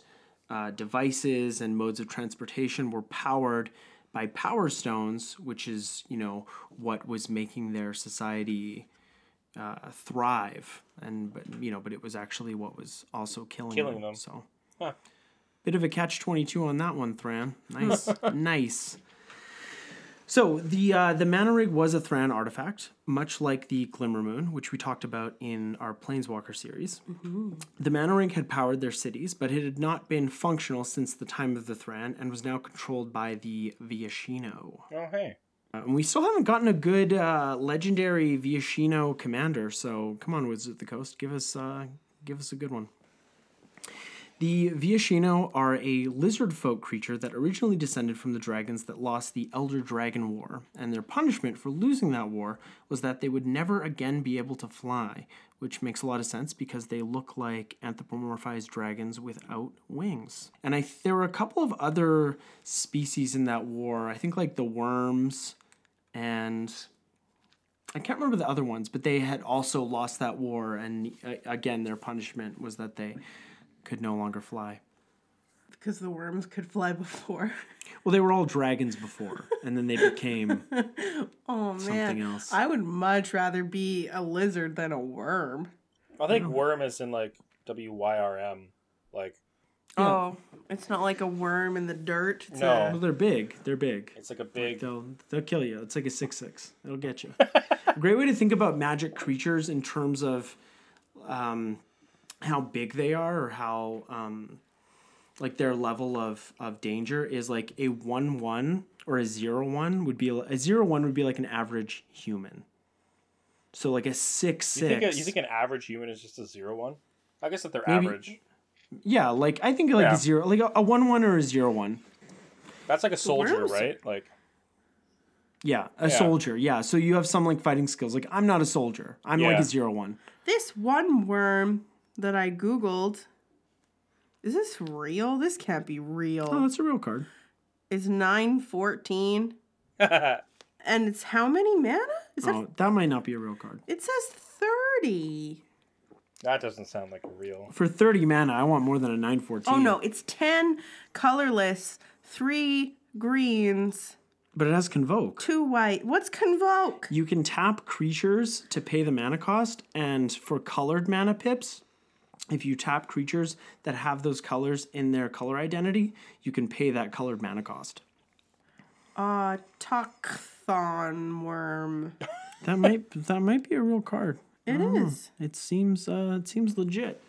S2: uh, devices and modes of transportation were powered by power stones, which is you know what was making their society uh, thrive, and but you know, but it was actually what was also killing,
S3: Killing
S2: them.
S3: them.
S2: So,
S3: Huh.
S2: bit of a catch twenty two on that one, Thran. Nice, <laughs> nice. So the uh, the mana rig was a Thran artifact, much like the Glimmer Moon, which we talked about in our Planeswalker series. The mana rig had powered their cities, but it had not been functional since the time of the Thran, and was now controlled by the Viashino.
S3: Oh hey.
S2: Uh, and we still haven't gotten a good uh, legendary Viashino commander, so come on, Wizards of the Coast, give us uh, give us a good one. The Viashino are a lizard folk creature that originally descended from the dragons that lost the Elder Dragon War, and their punishment for losing that war was that they would never again be able to fly, which makes a lot of sense because they look like anthropomorphized dragons without wings. And I there were a couple of other species in that war. I think like the worms and I can't remember the other ones, but they had also lost that war, and uh, again, their punishment was that they could no longer fly.
S4: because the worms could fly before.
S2: Well, they were all dragons before, and then they became. <laughs>
S4: Oh man,
S2: Something else.
S4: I would much rather be a lizard than a worm.
S3: I think worm is in like W Y R M. Like
S2: Yeah.
S4: Oh, it's not like a worm in the dirt. It's
S3: No.
S2: Well,
S4: A,
S2: they're big. They're big.
S3: it's like a big.
S2: They'll they'll kill you. It's like a six six. It'll get you. <laughs> great way to think about magic creatures in terms of um, how big they are or how um, like their level of of danger is like a one one or a zero one would be a zero one would be like an average human. So like a six
S3: You
S2: six.
S3: think, a, you think an average human is just a zero one? I guess that they're
S2: Maybe-
S3: average,
S2: yeah, like I think like
S3: Yeah.
S2: a zero, like a, a one one or a zero one.
S3: that's like a soldier, right? Like
S2: Yeah, a
S3: Yeah.
S2: soldier. Yeah, so you have some like fighting skills. Like I'm not a soldier. I'm like a zero one.
S4: this one worm that I googled. Is this real? This can't be real.
S2: Oh, that's a real card.
S4: It's nine fourteen, <laughs> and it's how many mana? Is that?
S2: Oh, that might not be a real card.
S4: It says thirty.
S3: that doesn't sound like real.
S2: For 30 mana, I want more than a 914.
S4: Oh no, it's ten colorless, three greens,
S2: But it has Convoke.
S4: two white. What's convoke?
S2: You can tap creatures to pay the mana cost, and for colored mana pips, if you tap creatures that have those colors in their color identity, you can pay that colored mana cost.
S4: Uh, Autochthon worm.
S2: That might that might be a real card.
S4: It is.
S2: It seems uh, it seems legit.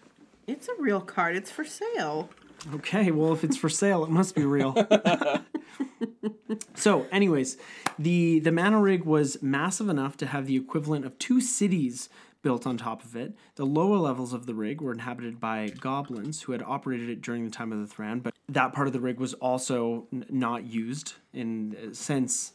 S4: It's a real card. It's for sale.
S2: Okay, well, if it's for sale, it must be real. <laughs> so, anyways, the the mana rig was massive enough to have the equivalent of two cities built on top of it. The lower levels of the rig were inhabited by goblins who had operated it during the time of the Thran, but that part of the rig was also n- not used in since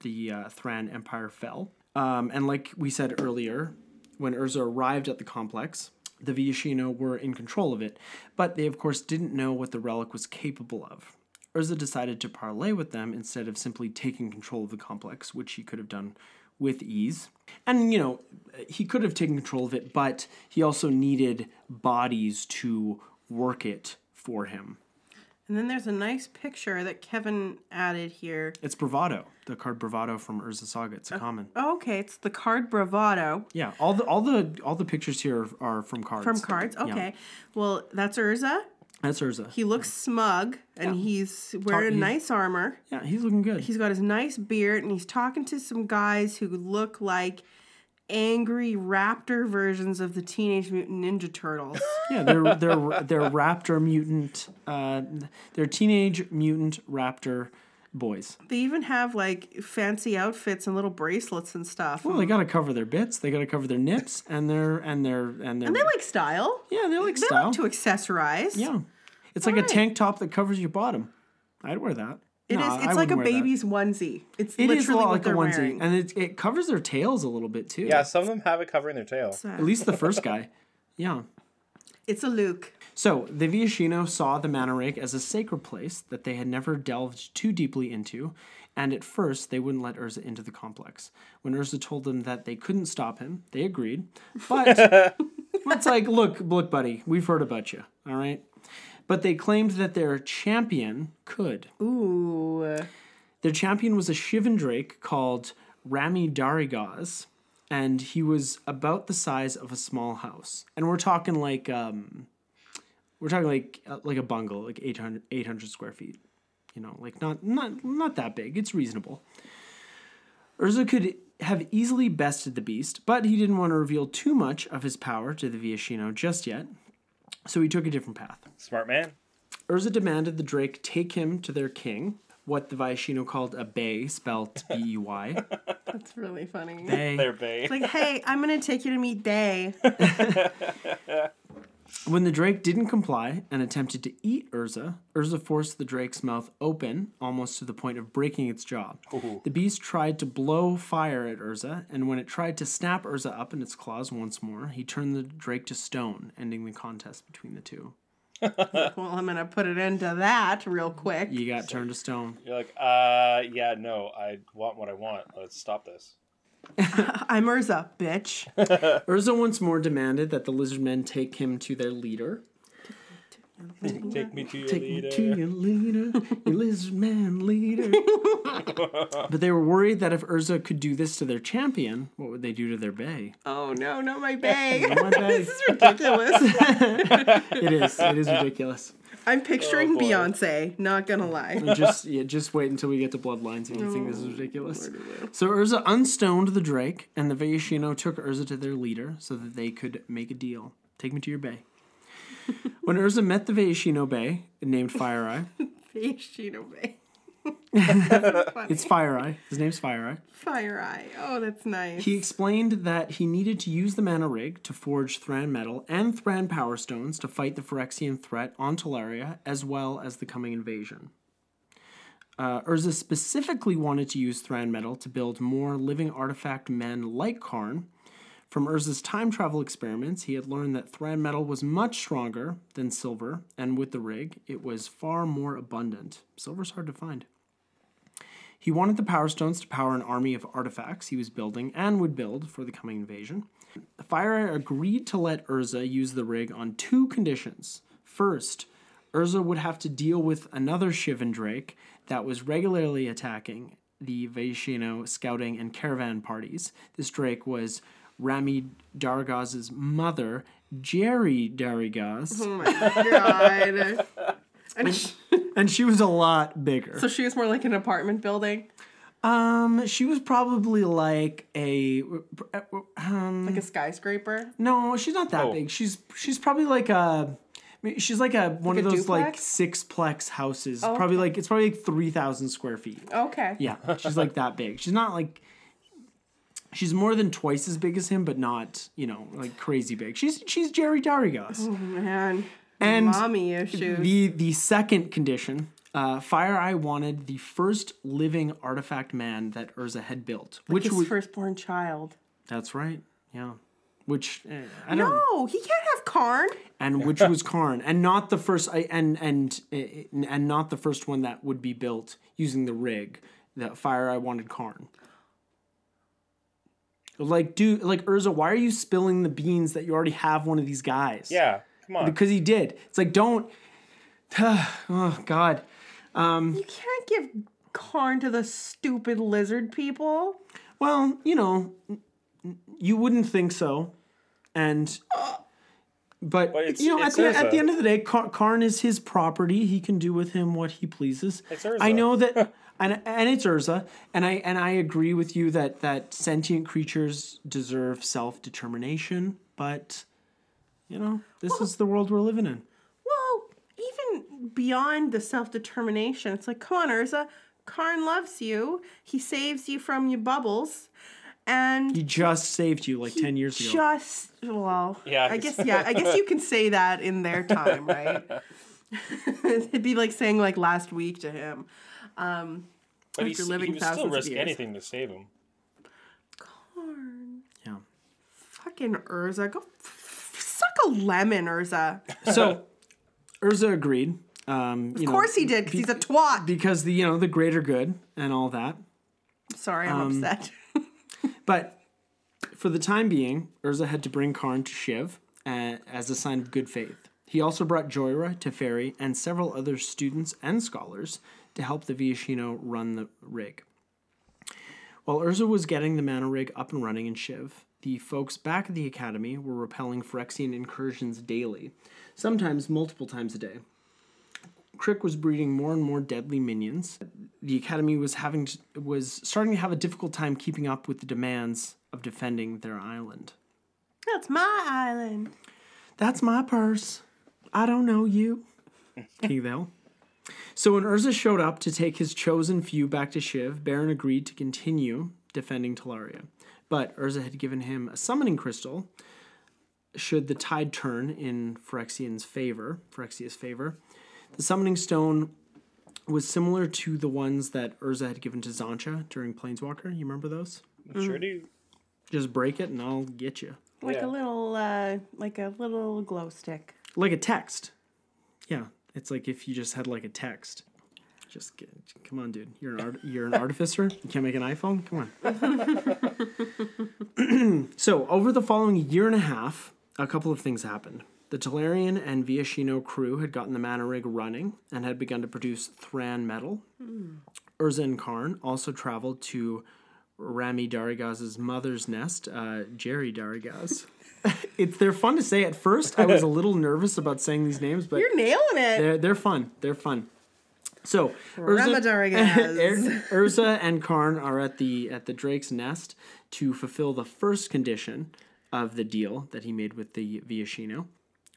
S2: the uh, Thran Empire fell. Um, and like we said earlier, when Urza arrived at the complex, the Viashino were in control of it, but they of course didn't know what the relic was capable of. Urza decided to parley with them instead of simply taking control of the complex, which he could have done with ease. And, you know, he could have taken control of it, but he also needed bodies to work it for him.
S4: And then there's a nice picture that Kevin added here.
S2: It's Bravado, the card Bravado from Urza Saga. It's a oh, common.
S4: Oh, okay, it's the card Bravado
S2: Yeah, all the all the all the pictures here are from cards.
S4: from cards.
S2: Yeah.
S4: Okay. Well, that's Urza.
S2: That's Urza.
S4: He looks smug and he's wearing
S2: he's-
S4: nice armor.
S2: yeah, he's looking good.
S4: He's got his nice beard and he's talking to some guys who look like angry raptor versions of the Teenage Mutant Ninja Turtles. <laughs>
S2: Yeah, they're they're they're raptor mutant. Uh, they're teenage mutant raptor boys.
S4: they even have like fancy outfits and little bracelets and stuff.
S2: Well, they got to cover their bits. They got to cover their nips and their and their and their.
S4: And they like style.
S2: yeah, they like
S4: They
S2: style.
S4: like to accessorize.
S2: yeah, it's like a tank top that covers your bottom. I'd wear that.
S4: It is.
S2: Nah, I
S4: It's like a
S2: wouldn't that.
S4: baby's onesie. It's
S2: It
S4: literally
S2: is a lot
S4: what
S2: like a
S4: they're
S2: onesie,
S4: wearing.
S2: and it it covers their tails a little bit too.
S3: Yeah, some of them have it covering their tail.
S4: So,
S2: At least the first <laughs> guy. Yeah.
S4: it's a Luke.
S2: So, the Viashino saw the Mana Rig as a sacred place that they had never delved too deeply into, and at first they wouldn't let Urza into the complex. When Urza told them that they couldn't stop him, they agreed. But <laughs> it's like, look, look, buddy, we've heard about you, all right? But they claimed that their champion could.
S4: Ooh.
S2: Their champion was a Shivan Drake called Rami Darigaz, and he was about the size of a small house. And we're talking like um, we're talking like uh, like a bungalow, like 800, 800 square feet. You know, like not not not that big. It's reasonable. Urza could have easily bested the beast, but he didn't want to reveal too much of his power to the Viashino just yet, so he took a different path.
S3: Smart man.
S2: Urza demanded the Drake take him to their king, what the Viashino called a bay, spelled <laughs> B E Y.
S4: That's really funny.
S2: Bay.
S3: They're bay.
S4: Like, hey, I'm gonna take you to meet Bay. <laughs>
S2: When the Drake didn't comply and attempted to eat Urza, Urza forced the Drake's mouth open, almost to the point of breaking its jaw. The beast tried to blow fire at Urza, and when it tried to snap Urza up in its claws once more, he turned the Drake to stone, ending the contest between the two. <laughs>
S4: well, I'm gonna put it into that real quick.
S2: You got turned to stone.
S3: You're like, uh, yeah, no, I want what I want. Let's stop this. <laughs>
S4: I'm Urza, bitch. <laughs>
S2: Urza once more demanded that the lizard men take him to their leader.
S3: Take me to your leader.
S2: Take
S3: leader.
S2: me to your leader, <laughs> your lizard man leader. but they were worried that if Urza could do this to their champion, what would they do to their bay?
S4: Oh no, not my bay.
S2: Not my bay.
S4: this is ridiculous.
S2: It is. It is ridiculous.
S4: I'm oh, picturing
S3: Oh.
S4: Beyonce. Not gonna lie.
S2: just yeah, just wait until we get to bloodlines and you think this is oh, ridiculous. So Urza unstoned the Drake, and the Viashino took Urza to their leader so that they could make a deal. Take me to your bay. <laughs> when Urza met the Viashino Bay, named Fire Eye,
S4: Fishino Bay.
S2: It's Fire Eye. His name's Fire Eye.
S4: Fire Eye. Oh, that's nice.
S2: He explained that he needed to use the mana rig to forge Thran metal and Thran power stones to fight the Phyrexian threat on Tolaria, as well as the coming invasion. Uh, Urza specifically wanted to use Thran metal to build more living artifact men like Karn. From Urza's time travel experiments, he had learned that Thran metal was much stronger than silver, and with the rig, it was far more abundant. Silver's hard to find. He wanted the Power Stones to power an army of artifacts he was building and would build for the coming invasion. Fire agreed to let Urza use the rig on two conditions. First, Urza would have to deal with another Shivan Drake that was regularly attacking the Viashino scouting and caravan parties. This Drake was Rami Dargaz's mother, Jerry Dargaz,
S4: oh my god. And sh- <laughs>
S2: and she was a lot bigger.
S4: so she was more like an apartment building,
S2: Um, she was probably like a um.
S4: like a skyscraper.
S2: No, she's not that
S3: Oh.
S2: big. She's she's probably like a She's like a one
S4: Like
S2: of
S4: a
S2: those like
S4: duplex?
S2: sixplex houses.
S4: Oh,
S2: probably
S4: okay.
S2: like it's probably like three thousand square feet.
S4: Okay.
S2: Yeah, she's like that big. She's not like. She's more than twice as big as him, but not you know like crazy big. She's she's Jerry Darrigas.
S4: Oh man.
S2: And
S4: mommy issues.
S2: The the second condition, uh, Fire Eye wanted the first living artifact man that Urza had built, which was
S4: His
S2: would
S4: firstborn child.
S2: that's right, yeah. Which eh, I don't
S4: No, he can't have Karn.
S2: and which was Karn, and not the first, I- and and eh, and not the first one that would be built using the rig. The Fire Eye wanted Karn. Like, dude, like Urza, why are you spilling the beans that you already have one of these guys?
S3: Yeah, come on.
S2: because he did. It's like don't. <sighs> oh God.
S4: Um, you can't give Karn to the stupid lizard people.
S2: Well, you know, you wouldn't think so, and. But,
S3: But it's-
S2: you know, at the, at the end of the day, Kar- Karn is his property. He can do with him what he pleases.
S3: It's Urza.
S2: I know that, <laughs> and and it's Urza, and I and I agree with you that that sentient creatures deserve self determination. But, you know, this is the world we're living in.
S4: Well, even beyond the self determination, it's like, come on, Urza. Karn loves you. He saves you from your bubbles. And
S2: He just saved you like ten years ago.
S4: just well
S3: Yeah,
S4: i
S3: I
S4: guess
S3: guess-
S4: yeah i guess you can say that in their time right <laughs> it'd be like saying like last week to him um
S3: but
S4: after
S3: he's,
S4: living
S3: he would still
S4: thousands of
S3: risk
S4: years.
S3: anything to save him.
S4: Karn,
S2: yeah.
S4: fucking urza go suck a lemon urza
S2: So, Urza agreed. Um, you
S4: of course he did because he's a twat
S2: because the you know the greater good and all that.
S4: sorry i'm
S2: Um,
S4: upset <laughs>
S2: But for the time being, Urza had to bring Karn to Shiv uh, as a sign of good faith. He also brought Jhoira, Teferi, and several other students and scholars to help the Viashino run the rig. While Urza was getting the mana rig up and running in Shiv, the folks back at the academy were repelling Phyrexian incursions daily, sometimes multiple times a day. Crick was breeding more and more deadly minions. The academy was having to, was starting to have a difficult time keeping up with the demands of defending their island.
S4: that's my island
S2: That's my purse. I don't know you. <laughs> King of. So when Urza showed up to take his chosen few back to Shiv, Barrin agreed to continue defending Tolaria. But Urza had given him a summoning crystal should the tide turn in Phyrexian's favor, Phyrexia's favor. The summoning stone was similar to the ones that Urza had given to Xantcha during Planeswalker. You remember those?
S3: Sure do.
S2: Just break it and I'll get you.
S4: like
S3: Yeah.
S4: a little uh like a little glow stick
S2: like a text. Yeah, it's like if you just had like a text. Just get, come on, dude. You're an art, you're an artificer. You can't make an iPhone. Come on. <clears throat> so over the following year and a half, a couple of things happened. The Tolarian and Viashino crew had gotten the mana rig running and had begun to produce Thran metal. Urza and Karn also traveled to Rami Darigaz's mother's nest, uh, Jerry Darigaz. <laughs> it's they're fun to say. At first, I was a little nervous about saying these names, but
S4: You're nailing it.
S2: they're they're fun. They're fun. So
S4: Ramadarigaz. <laughs>
S2: Er- Urza and Karn are at the at the Drake's nest to fulfill the first condition of the deal that he made with the Viashino.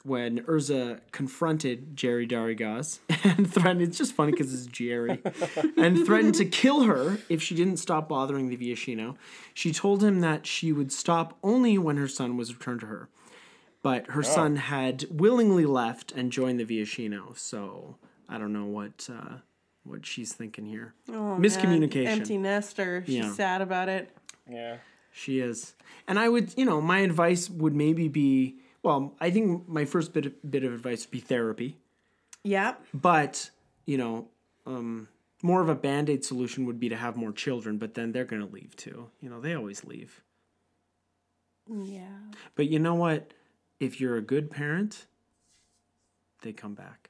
S2: When Urza confronted Jerry Darigaz <laughs> and threatened, it's just funny because it's Jerry, <laughs> and threatened to kill her if she didn't stop bothering the Viashino. She told him that she would stop only when her son was returned to her. But her son had willingly left and joined the Viashino, so I don't know what uh, what she's thinking here.
S4: Oh, man.
S2: Miscommunication.
S4: Empty nester. She's
S2: Yeah.
S4: sad about it.
S3: Yeah.
S2: She is, and I would, you know, my advice would maybe be, well, I think my first bit of, bit of advice would be therapy,
S4: Yeah.
S2: but you know, um, more of a band aid solution would be to have more children, but then they're gonna leave too. You know, they always leave.
S4: Yeah.
S2: But you know what? If you're a good parent, they come back.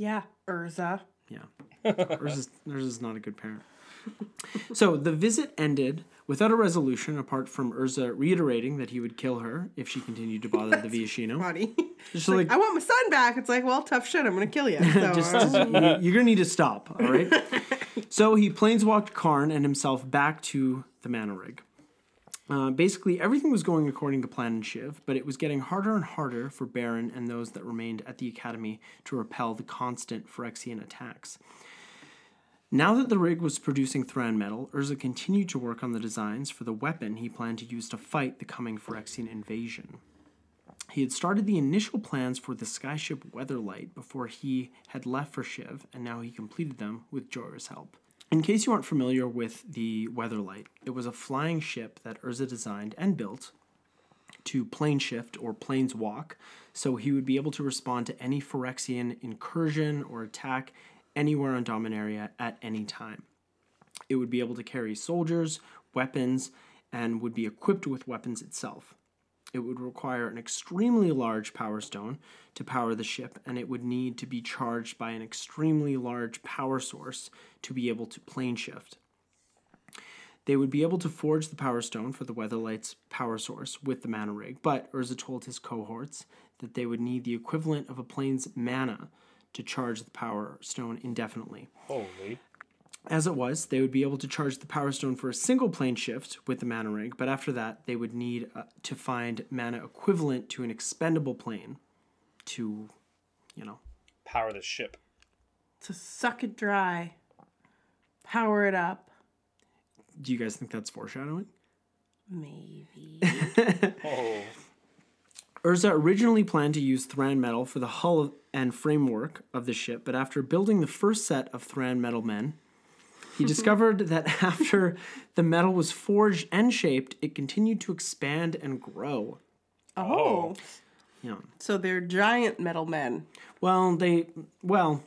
S4: Yeah. Urza.
S2: Yeah. <laughs> Hers is, not a good parent. <laughs> So the visit ended without a resolution apart from Urza reiterating that he would kill her if she continued to bother the <laughs> Viashino.
S4: Funny.
S2: Just
S4: like,
S2: like,
S4: I want my son back. It's like, well, tough shit. I'm gonna kill you. So,
S2: just,
S4: uh,
S2: just- you- you're gonna need to stop, all right? so he planeswalked Karn and himself back to the mana rig. Uh, basically, everything was going according to plan in Shiv, but it was getting harder and harder for Barrin and those that remained at the Academy to repel the constant Phyrexian attacks. Now that the rig was producing Thran metal, Urza continued to work on the designs for the weapon he planned to use to fight the coming Phyrexian invasion. He had started the initial plans for the skyship Weatherlight before he had left for Shiv, and now he completed them with Jhoira's help. In case you aren't familiar with the Weatherlight, it was a flying ship that Urza designed and built to plane shift or planes walk, so he would be able to respond to any Phyrexian incursion or attack anywhere on Dominaria at any time. It would be able to carry soldiers, weapons, and would be equipped with weapons itself. It would require an extremely large power stone to power the ship, and it would need to be charged by an extremely large power source to be able to plane shift. They would be able to forge the power stone for the Weatherlight's power source with the mana rig, but Urza told his cohorts that they would need the equivalent of a plane's mana to charge the power stone indefinitely.
S3: Holy.
S2: As it was, they would be able to charge the Power Stone for a single plane shift with the mana rig, but after that, they would need uh, to find mana equivalent to an expendable plane to, you know.
S3: Power the ship.
S4: to suck it dry, power it up.
S2: Do you guys think that's foreshadowing?
S4: Maybe. <laughs>
S3: Oh.
S2: Urza originally planned to use Thran metal for the hull and framework of the ship, but after building the first set of Thran metal men, he discovered that <laughs> after the metal was forged and shaped, it continued to expand and grow.
S4: Oh.
S2: Yeah.
S4: So they're giant metal men.
S2: Well, they well,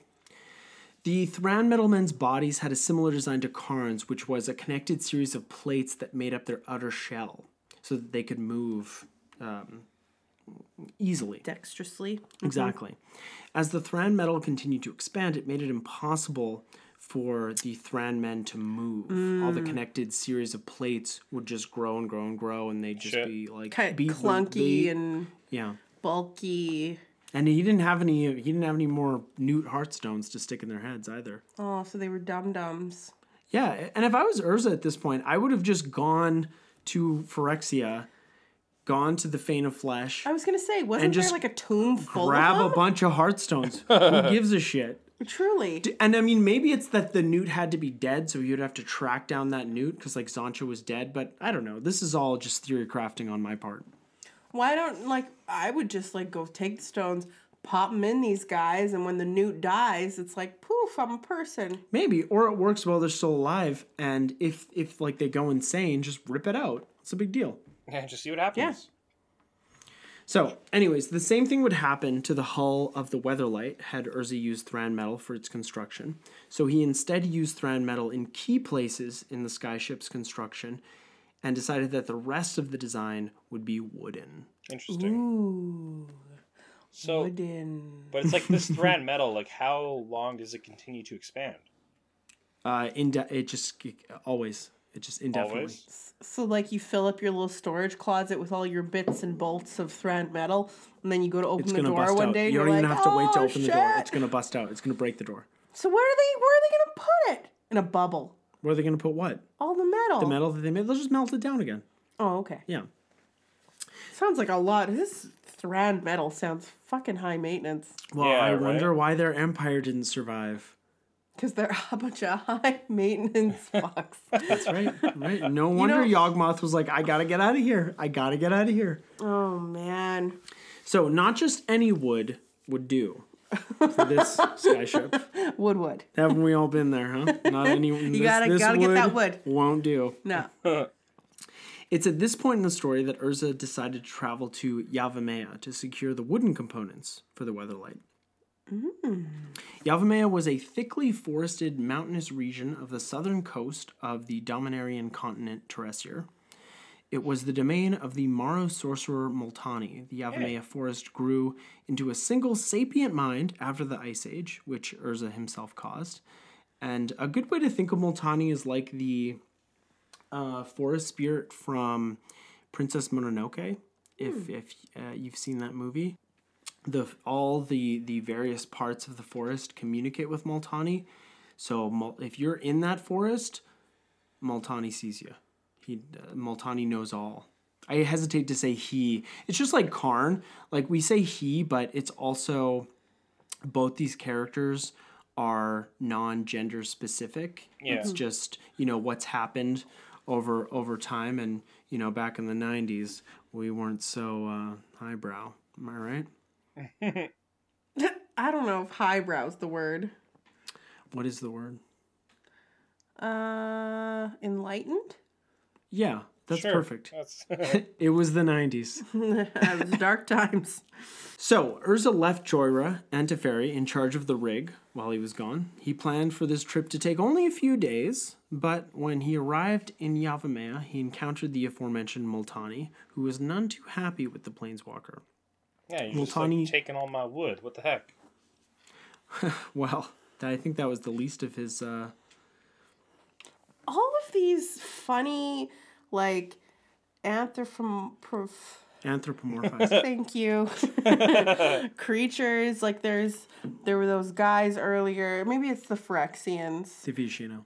S2: the Thran metal men's bodies had a similar design to Karn's, which was a connected series of plates that made up their outer shell, so that they could move um, easily.
S4: Dexterously.
S2: Exactly. As the Thran metal continued to expand, it made it impossible for the Thran men to move. All the mm. connected series of plates would just grow and grow and grow, and they'd just
S3: Shit.
S2: be like
S4: Kind of
S2: be-
S4: clunky and
S2: yeah.
S4: bulky.
S2: And he didn't have any. He didn't have any more Newt Heartstones to stick in their heads either.
S4: Oh, so they were dum dums.
S2: Yeah, and if I was Urza at this point, I would have just gone to Phyrexia, gone to the Fane of Flesh,
S4: I was gonna say, wasn't
S2: just
S4: there like a tomb full
S2: grab a bunch of Heartstones. <laughs> Who gives a shit?
S4: Truly.
S2: And I mean, maybe it's that the Newt had to be dead, so you'd have to track down that Newt because like Xantcha was dead. But I don't know. This is all just theory crafting on my part.
S4: Why don't like I would just like go take the stones, pop them in these guys, and when the newt dies, it's like poof, I'm a person.
S2: Maybe, or it works while they're still alive, and if if like they go insane, just rip it out. It's a big deal.
S3: Yeah, just see what happens.
S2: So, anyways, the same thing would happen to the hull of the Weatherlight had Urza used Thran metal for its construction. So he instead used Thran metal in key places in the skyship's construction and decided that the rest of the design would be wooden.
S3: Interesting.
S4: Ooh.
S3: So,
S4: Wooden.
S3: but it's like this Thran metal. Like, how long does it continue to expand?
S2: Uh, inde- it just always it just indefinitely.
S3: Always.
S4: So like you fill up your little storage closet with all your bits and bolts of Thran metal, and then you go to open
S2: It's
S4: the door one
S2: out.
S4: day. and
S2: You don't
S4: you're
S2: even
S4: like,
S2: have to wait to
S4: "Oh,
S2: open the door.
S4: shit."
S2: It's gonna bust out. It's gonna break the door.
S4: So where are they? Where are they gonna put it? In a bubble.
S2: Where are they gonna put what?
S4: All the metal.
S2: The metal that they made. They'll just melt it down again.
S4: Oh, okay.
S2: Yeah.
S4: Sounds like a lot. This Thran metal sounds fucking high maintenance.
S2: Well,
S3: Yeah,
S2: I
S3: right.
S2: wonder why their empire didn't survive.
S4: Because they're a <laughs> bunch of high maintenance <laughs> fucks.
S2: That's right. Right. No wonder
S4: know-
S2: Yawgmoth was like, I gotta get out of here. I gotta get out of here.
S4: oh man.
S2: So not just any wood would do for this <laughs> skyship.
S4: Woodwood.
S2: Haven't we all been there, huh? Not any. You
S4: gotta- gotta get that wood.
S2: Won't do.
S4: No.
S2: It's at this point in the story that Urza decided to travel to Yavimaya to secure the wooden components for the Weatherlight. Yavimaya was a thickly forested mountainous region of the southern coast of the Dominarian continent Terisiare. It was the domain of the Maro sorcerer Multani. The Yavimaya forest grew into a single sapient mind after the Ice Age, which Urza himself caused. And a good way to think of Multani is like the uh, forest spirit from Princess Mononoke. If if uh, you've seen that movie, the all the the various parts of the forest communicate with Multani. So if you're in that forest, Multani sees you. He uh, Multani knows all. I hesitate to say he. It's just like Karn. Like we say he, but it's also both these characters are non-gender specific.
S3: Yeah.
S2: It's just, you know, what's happened over over time and, you know, back in the 90s, we weren't so uh highbrow. Am I right? <laughs>
S4: I don't know if highbrow's the word.
S2: What is the word?
S4: Uh, enlightened.
S2: Yeah, that's
S3: Sure.
S2: perfect.
S3: That's <laughs> <laughs>
S2: It was the 90s.
S4: it was dark times.
S2: So, Urza left Jhoira and Teferi in charge of the rig while he was gone. He planned for this trip to take only a few days, but when he arrived in Yavimaya, he encountered the aforementioned Multani, who was none too happy with the planeswalker.
S3: Yeah. You're just
S2: Multani-
S3: like taking all my wood. What the heck? <laughs>
S2: Well, I think that was the least of his. Uh,
S4: All of these funny, like, anthropomorph.
S2: anthropomorphized. <laughs>
S4: Thank you. <laughs> Creatures like there's there were those guys earlier. Maybe it's the Phyrexians.
S2: Divishino.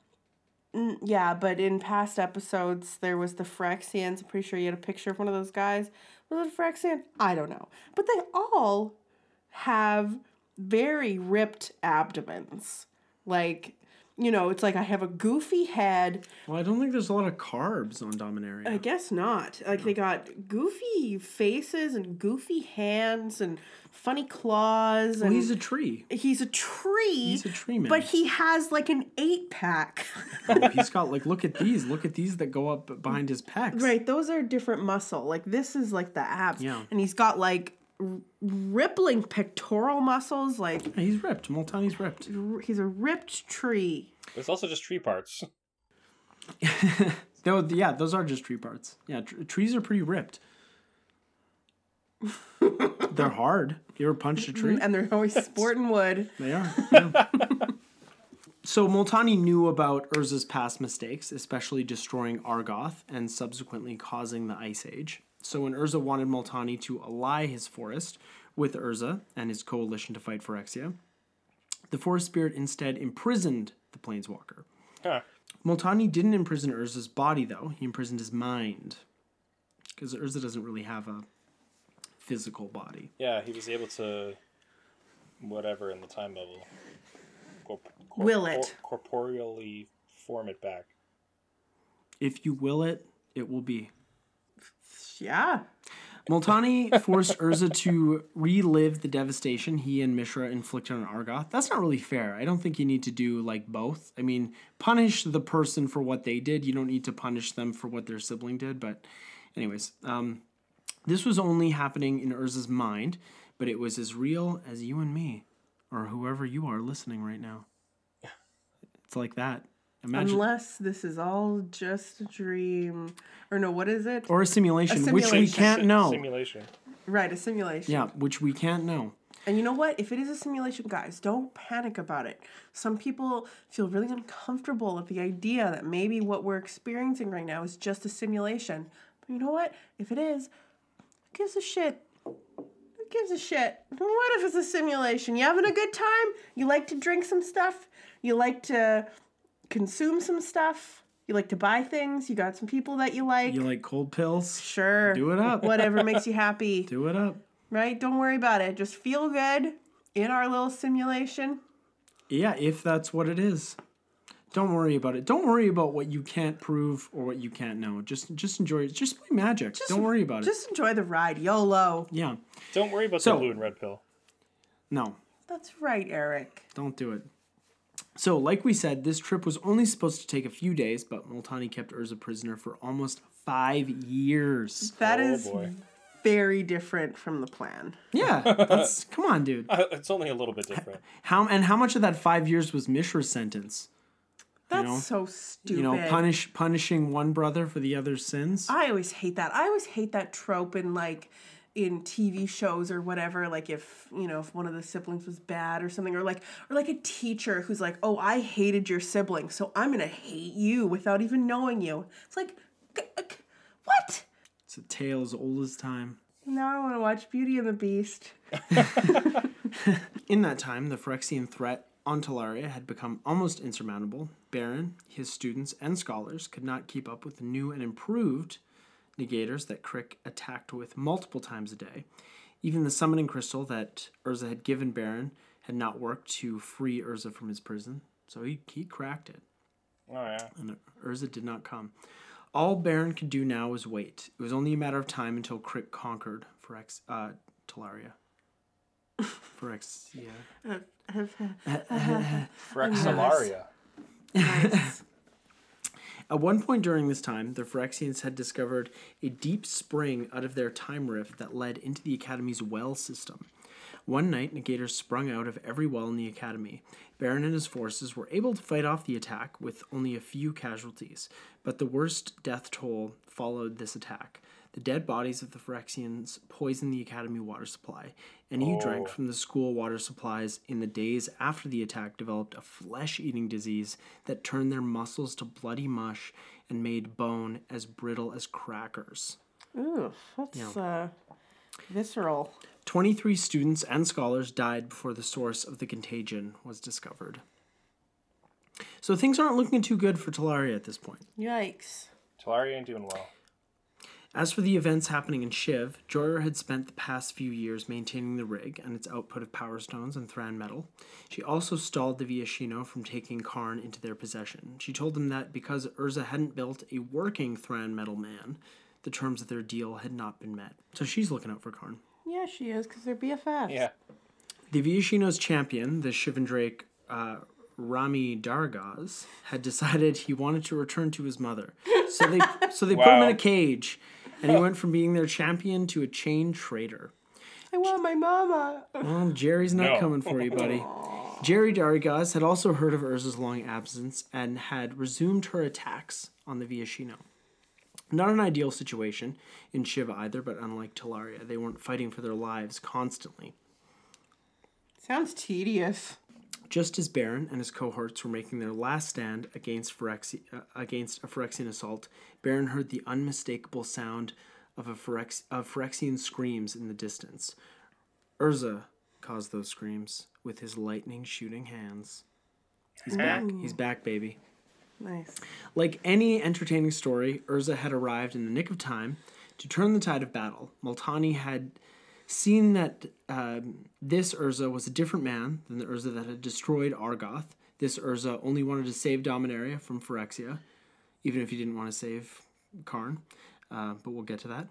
S4: Mm, yeah, but in past episodes there was the Phyrexians. I'm pretty sure you had a picture of one of those guys. Was it I don't know. But they all have very ripped abdomens. Like, you know, it's like I have a goofy head.
S2: Well, I don't think there's a lot of carbs on Dominaria.
S4: I guess not. Like they got goofy faces and goofy hands and funny claws
S2: well, he's a tree.
S4: he's a tree.
S2: He's a tree man.
S4: But he has like an eight pack. <laughs>
S2: Oh, he's got like, look at these. Look at these that go up behind his pecs.
S4: right, those are different muscle. Like this is like the abs.
S2: Yeah.
S4: And he's got like r- rippling pectoral muscles. Like
S2: Yeah, he's ripped. Multani's ripped.
S4: r- he's a ripped tree.
S3: It's also just tree parts. <laughs> <laughs>
S2: Though, yeah, those are just tree parts. Yeah, tr- trees are pretty ripped. They're hard. You ever punched a tree?
S4: And they're always sporting wood.
S2: They are. <laughs> yeah. so Multani knew about Urza's past mistakes, especially destroying Argoth and subsequently causing the Ice Age. So when Urza wanted Multani to ally his forest with Urza and his coalition to fight Phyrexia, the forest spirit instead imprisoned the planeswalker.
S3: Huh.
S2: Multani didn't imprison Urza's body, though. He imprisoned his mind. Because Urza doesn't really have a physical body.
S3: Yeah, he was able to, whatever in the time bubble, corp- corp-
S4: Will it.
S3: cor- corporeally form it back.
S2: If you will it, it will be.
S4: Yeah.
S2: Multani <laughs> forced Urza to relive the devastation he and Mishra inflicted on Argoth. That's not really fair. I don't think you need to do like both. I mean, punish the person for what they did. You don't need to punish them for what their sibling did. But, anyways, um, this was only happening in Urza's mind, but it was as real as you and me, or whoever you are listening right now. It's like that. Imagine.
S4: Unless this is all just a dream. Or no, what is it?
S2: or a simulation, which we can't know.
S3: Simulation.
S4: Right, a simulation.
S2: Yeah, which we can't know.
S4: And you know what? If it is a simulation, guys, don't panic about it. Some people feel really uncomfortable at the idea that maybe what we're experiencing right now is just a simulation. But you know what? If it is, who gives a shit? Who gives a shit? What if it's a simulation? You having a good time? You like to drink some stuff? You like to consume some stuff? You like to buy things? You got some people that you like?
S2: You like cold pills?
S4: sure.
S2: Do it up.
S4: Whatever <laughs> makes you happy
S2: Do it up.
S4: right? Don't worry about it. Just feel good in our little simulation.
S2: Yeah, if that's what it is. Don't worry about it. Don't worry about what you can't prove or what you can't know. Just just enjoy it. Just play magic. Don't worry about it.
S4: Just enjoy the ride. YOLO.
S2: Yeah.
S3: Don't worry about
S2: So-
S3: the blue and red pill.
S2: No.
S4: That's right, Eric.
S2: Don't do it. So, like we said, this trip was only supposed to take a few days, but Multani kept Urza prisoner for almost five years.
S4: That
S3: Oh,
S4: is
S3: boy.
S4: very different from the plan.
S2: Yeah, that's <laughs> come on, dude.
S3: Uh, it's only a little bit different.
S2: How and how much of that five years was Mishra's sentence?
S4: That's
S2: know,
S4: so stupid.
S2: You know, punish punishing one brother for the other's sins.
S4: I always hate that. I always hate that trope in like in TV shows or whatever. Like if you know if one of the siblings was bad or something, or like or like a teacher who's like, "Oh, I hated your sibling, so I'm gonna hate you without even knowing you." It's like, what?
S2: It's a tale as old as time.
S4: Now I want to watch Beauty and the Beast. <laughs>
S2: In that time, the Phyrexian threat on Tolaria had become almost insurmountable. Barrin, his students, and scholars could not keep up with the new and improved negators that Crick attacked with multiple times a day. Even the summoning crystal that Urza had given Barrin had not worked to free Urza from his prison, so he, he cracked it,
S3: Oh yeah.
S2: and Urza did not come. All Barrin could do now was wait. It was only a matter of time until Crick conquered Phyrex, uh, Tolaria. <laughs> Phyrexia. <laughs>
S3: Frexalaria.
S4: Nice. <laughs>
S2: At one point during this time, the Phyrexians had discovered a deep spring out of their time rift that led into the Academy's well system. One night, Negators sprung out of every well in the Academy. Barrin and his forces were able to fight off the attack with only a few casualties, but the worst death toll followed this attack. The dead bodies of the Phyrexians poisoned the Academy water supply. Any who drank
S3: Oh.
S2: from the school water supplies in the days after the attack developed a flesh eating disease that turned their muscles to bloody mush and made bone as brittle as crackers.
S4: Ooh, that's uh, visceral.
S2: 23 students and scholars died before the source of the contagion was discovered. So things aren't looking too good for Tolaria at this point.
S4: Yikes.
S3: Tolaria ain't doing well.
S2: As for the events happening in Shiv, Jhoira had spent the past few years maintaining the rig and its output of power stones and Thran metal. She also stalled the Viashino from taking Karn into their possession. She told them that because Urza hadn't built a working Thran metal man, the terms of their deal had not been met. So she's looking out for Karn.
S4: Yeah, she is, because they're BFFs.
S3: Yeah.
S2: The Viashino's champion, the Shivandrake uh, Rami Dargaz, had decided he wanted to return to his mother. So they so they put him in a cage, and he went from being their champion to a chain trader.
S4: I want my mama.
S2: Well, Jerry's not
S3: No.
S2: coming for you, buddy. Jerry Dargaz had also heard of Urza's long absence and had resumed her attacks on the Viashino. Not an ideal situation in Shiva either, but unlike Tolaria, they weren't fighting for their lives constantly.
S4: Sounds tedious.
S2: Just as Barrin and his cohorts were making their last stand against, Phyrexi- uh, against a Phyrexian assault, Barrin heard the unmistakable sound of a Phyrex- of Phyrexian screams in the distance. Urza caused those screams with his lightning shooting hands. He's back. He's back, baby.
S4: Nice.
S2: Like any entertaining story, Urza had arrived in the nick of time to turn the tide of battle. Multani had seen that um, this Urza was a different man than the Urza that had destroyed Argoth. This Urza only wanted to save Dominaria from Phyrexia, even if he didn't want to save Karn. Uh, but we'll get to that.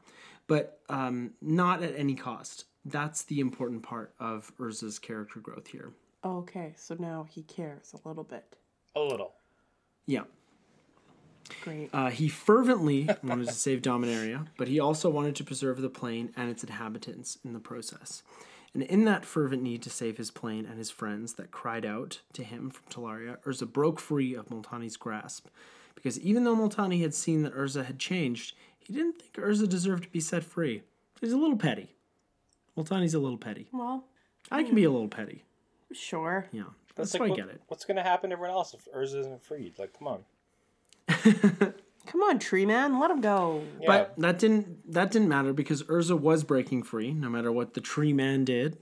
S2: But um, not at any cost. That's the important part of Urza's character growth here.
S4: Okay, so now he cares a little bit.
S3: A little.
S2: Yeah.
S4: Great.
S2: Uh, he fervently wanted to save Dominaria, but he also wanted to preserve the plane and its inhabitants in the process. And in that fervent need to save his plane and his friends that cried out to him from Tolaria, Urza broke free of Multani's grasp. Because even though Multani had seen that Urza had changed, he didn't think Urza deserved to be set free. He's a little petty. Multani's a little petty.
S4: Well,
S2: I can be a little petty.
S4: sure.
S2: Yeah, that's,
S3: like
S2: why I
S3: what-
S2: get it.
S3: What's gonna happen to everyone else if Urza isn't freed? Like, come on.
S4: Come on, tree man, let him go.
S3: Yeah.
S2: But that didn't that didn't matter because Urza was breaking free, no matter what the tree man did.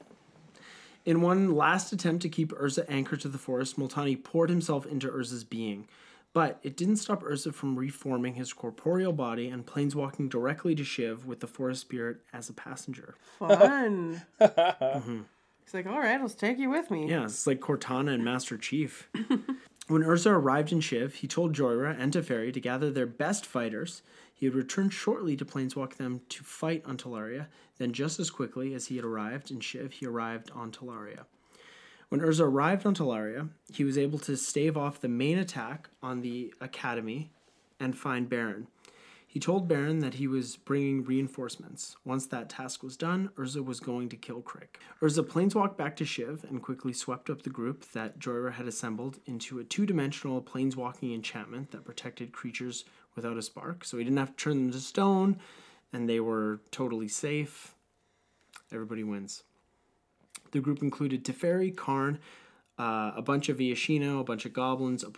S2: In one last attempt to keep Urza anchored to the forest, Multani poured himself into Urza's being. But it didn't stop Urza from reforming his corporeal body and planeswalking directly to Shiv with the forest spirit as a passenger.
S4: Fun. <laughs> He's like, all right, let's take you with me.
S2: Yeah, it's like Cortana and Master Chief. <laughs> when Urza arrived in Shiv, he told Jhoira and Teferi to gather their best fighters. He would return shortly to planeswalk them to fight on Tolaria. Then, just as quickly as he had arrived in Shiv, he arrived on Tolaria. When Urza arrived on Tolaria, he was able to stave off the main attack on the Academy and find Barrin. He told Barrin that he was bringing reinforcements. Once that task was done, Urza was going to kill Crick. Urza planeswalked back to Shiv and quickly swept up the group that Jhoira had assembled into a two dimensional planeswalking enchantment that protected creatures without a spark. So he didn't have to turn them to stone, and they were totally safe. Everybody wins. The group included Teferi, Karn, uh, a bunch of Viashino, a bunch of goblins, a,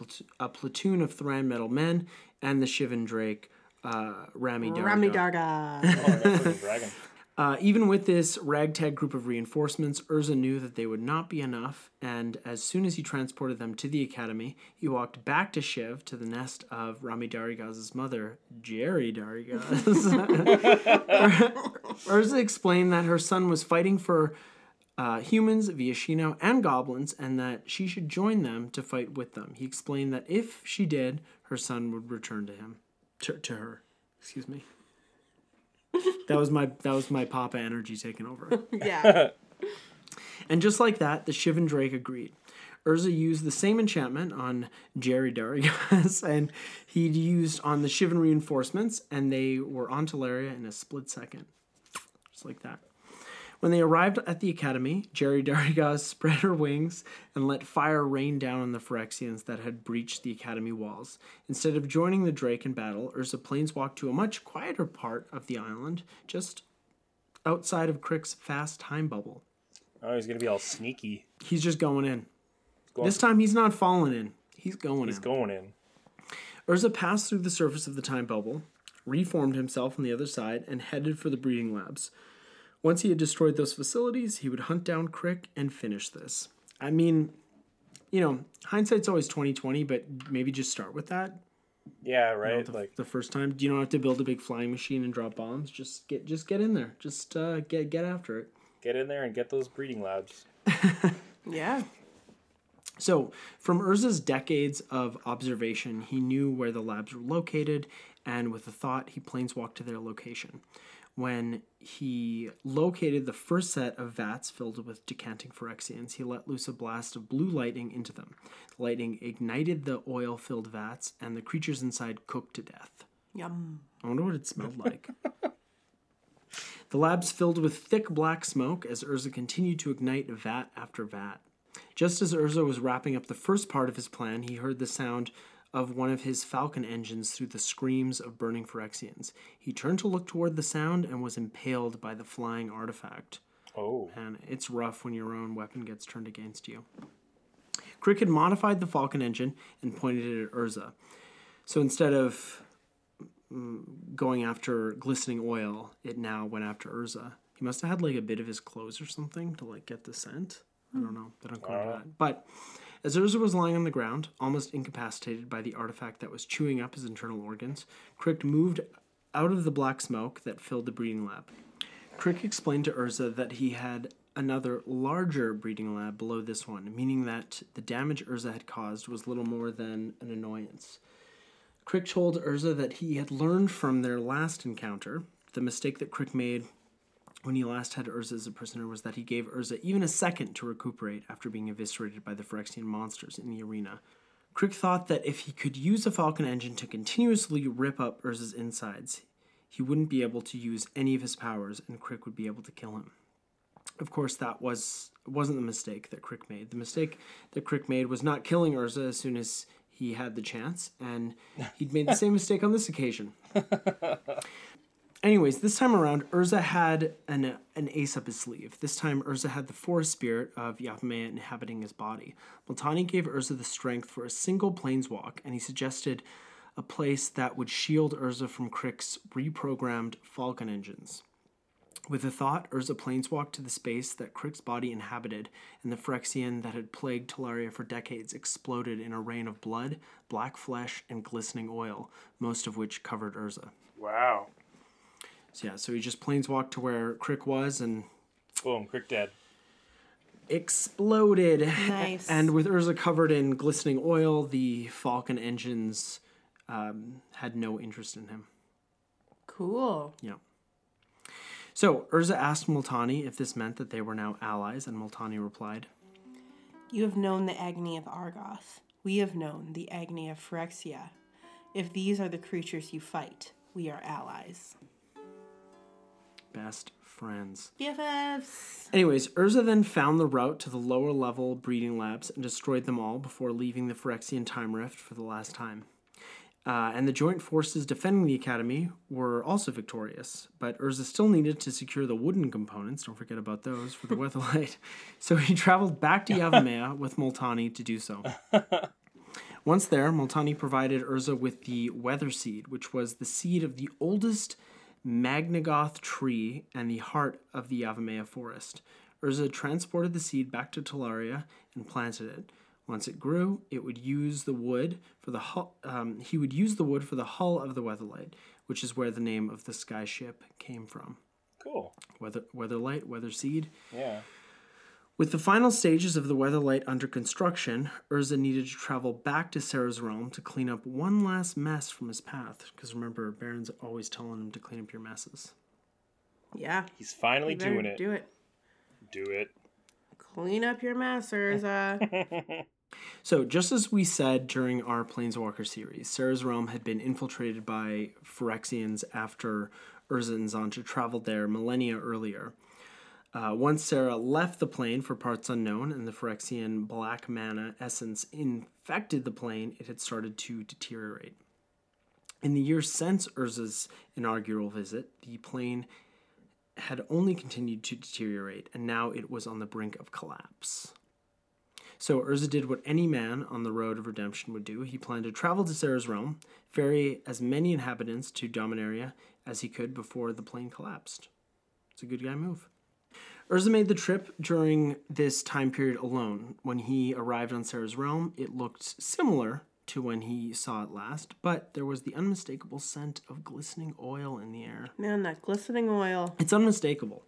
S2: a platoon of Thran metal men, and the Shivan Drake, uh, Rami Darga.
S4: Rami Darga.
S3: Oh, that freaking dragon. <laughs>
S2: Uh, even with this ragtag group of reinforcements, Urza knew that they would not be enough, and as soon as he transported them to the academy, he walked back to Shiv to the nest of Rami Darigaz's mother, Jerry Darigaz. <laughs> Urza explained that her son was fighting for uh, humans, Viashino, and goblins, and that she should join them to fight with them. He explained that if she did, her son would return to him, to, to her. Excuse me. That was my that was my Papa energy taking over. <laughs>
S4: yeah. <laughs>
S2: And just like that, the Shivan Drake agreed. Urza used the same enchantment on Jerry Darigas, <laughs> and he'd used on the Shivan reinforcements, and they were on Tolaria in a split second. Just like that. When they arrived at the academy, Jerry <laughs> Darigas spread her wings and let fire rain down on the Phyrexians that had breached the academy walls. Instead of joining the Drake in battle, Urza planeswalked to a much quieter part of the island, just outside of Crick's fast time bubble.
S3: Oh, he's gonna be all sneaky.
S2: He's just going in.
S3: Going-
S2: This time he's not falling in. He's going
S3: He's
S2: in.
S3: going in.
S2: Urza passed through the surface of the time bubble, reformed himself on the other side, and headed for the breeding labs. Once he had destroyed those facilities, he would hunt down Crick and finish this. I mean, you know, hindsight's always twenty twenty, but maybe just start with that.
S3: Yeah,
S2: you know,
S3: right.
S2: the,
S3: like
S2: the first time, you don't have to build a big flying machine and drop bombs. Just get just get in there. Just uh, get get after it.
S3: get in there and get those breeding labs. <laughs>
S4: Yeah.
S2: So, from Urza's decades of observation, he knew where the labs were located, and with a thought, he planeswalked to their location. When he located the first set of vats filled with decanting Phyrexians, he let loose a blast of blue lightning into them. The lightning ignited the oil filled vats, and the creatures inside cooked to death.
S4: Yum.
S2: I wonder what it smelled like. <laughs> the labs filled with thick black smoke as Urza continued to ignite vat after vat. Just as Urza was wrapping up the first part of his plan, he heard the sound of one of his falcon engines through the screams of burning Phyrexians. He turned to look toward the sound and was impaled by the flying artifact.
S3: Oh,
S2: And it's rough when your own weapon gets turned against you. Crick had modified the Falcon engine and pointed it at Urza. So instead of mm, going after glistening oil, it now went after Urza. He must have had like a bit of his clothes or something to like get the scent. I don't know. They don't go into that. But as Urza was lying on the ground, almost incapacitated by the artifact that was chewing up his internal organs, Crick moved out of the black smoke that filled the breeding lab. Crick explained to Urza that he had another larger breeding lab below this one, meaning that the damage Urza had caused was little more than an annoyance. Crick told Urza that he had learned from their last encounter. The mistake that Crick made when he last had Urza as a prisoner was that he gave Urza even a second to recuperate after being eviscerated by the Phyrexian monsters in the arena. Crick thought that if he could use a Falcon engine to continuously rip up Urza's insides, he wouldn't be able to use any of his powers and Crick would be able to kill him. Of course, that was wasn't the mistake that Crick made. The mistake that Crick made was not killing Urza as soon as he had the chance, and he'd made the <laughs> same mistake on this occasion. <laughs> Anyways, this time around, Urza had an, an ace up his sleeve. This time, Urza had the forest spirit of Yavimaya inhabiting his body. Multani gave Urza the strength for a single planeswalk, and he suggested a place that would shield Urza from Crick's reprogrammed Falcon engines. With a thought, Urza planeswalked to the space that Crick's body inhabited, and the Phyrexian that had plagued Tolaria for decades exploded in a rain of blood, black flesh, and glistening oil, most of which covered Urza.
S3: Wow.
S2: So yeah, so he just planeswalked to where Crick was and
S3: Boom. Crick dead.
S2: exploded.
S4: Nice. <laughs>
S2: And with Urza covered in glistening oil, the Falcon engines um, had no interest in him.
S4: Cool.
S2: Yeah. So Urza asked Multani if this meant that they were now allies, and Multani replied,
S4: You have known the agony of Argoth. We have known the agony of Phyrexia. If these are the creatures you fight, we are allies.
S2: Best friends.
S4: BFFs.
S2: Anyways, Urza then found the route to the lower level breeding labs and destroyed them all before leaving the Phyrexian Time Rift for the last time. Uh, and the joint forces defending the academy were also victorious, but Urza still needed to secure the wooden components, don't forget about those, for the <laughs> Weatherlight. So he traveled back to Yavimaya with Multani to do so. <laughs> Once there, Multani provided Urza with the Weather Seed, which was the seed of the oldest Magnagoth tree and the heart of the Yavimaya forest. Urza transported the seed back to Tolaria and planted it. Once it grew, it would use the wood for the hull, um, he would use the wood for the hull of the Weatherlight, which is where the name of the sky ship came from.
S3: Cool.
S2: Weather Weatherlight, Weather Seed.
S3: Yeah.
S2: With the final stages of the Weatherlight under construction, Urza needed to travel back to Serra's realm to clean up one last mess from his path. Because remember, Barrin's always telling him to clean up your messes.
S4: Yeah.
S3: He's finally
S4: You
S3: doing it.
S4: Do it.
S3: Do it.
S4: Clean up your mess, Urza. <laughs>
S2: So, just as we said during our Planeswalker series, Serra's realm had been infiltrated by Phyrexians after Urza and Xantcha traveled there millennia earlier. Uh, once Serra left the plane for parts unknown and the Phyrexian black mana essence infected the plane, it had started to deteriorate. In the years since Urza's inaugural visit, the plane had only continued to deteriorate, and now it was on the brink of collapse. So Urza did what any man on the road of redemption would do. He planned to travel to Serra's realm, ferry as many inhabitants to Dominaria as he could before the plane collapsed. It's a good guy move. Urza made the trip during this time period alone. When he arrived on Serra's realm, it looked similar to when he saw it last, but there was the unmistakable scent of glistening oil in the air.
S4: Man, that glistening oil.
S2: It's unmistakable.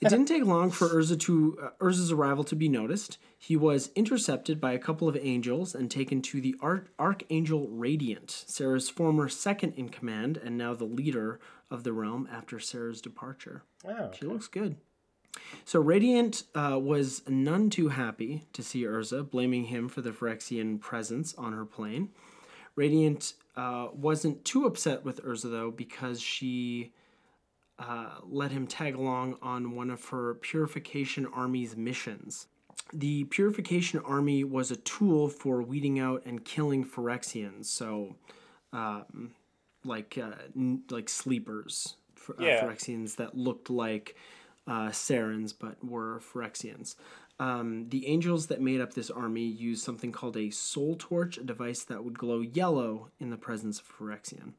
S2: It didn't take long for Urza to uh, Urza's arrival to be noticed. He was intercepted by a couple of angels and taken to the Arch- Archangel Radiant, Serra's former second in command and now the leader of the realm after Serra's departure.
S3: Oh,
S2: She looks good. So Radiant uh, was none too happy to see Urza, blaming him for the Phyrexian presence on her plane. Radiant uh, wasn't too upset with Urza though because she uh, let him tag along on one of her Purification Army's missions. The Purification Army was a tool for weeding out and killing Phyrexians, so um, like uh, n- like sleepers, for, uh,
S3: Yeah.
S2: Phyrexians that looked like uh, Serrans but were Phyrexians. Um, the angels that made up this army used something called a soul torch, a device that would glow yellow in the presence of Phyrexian.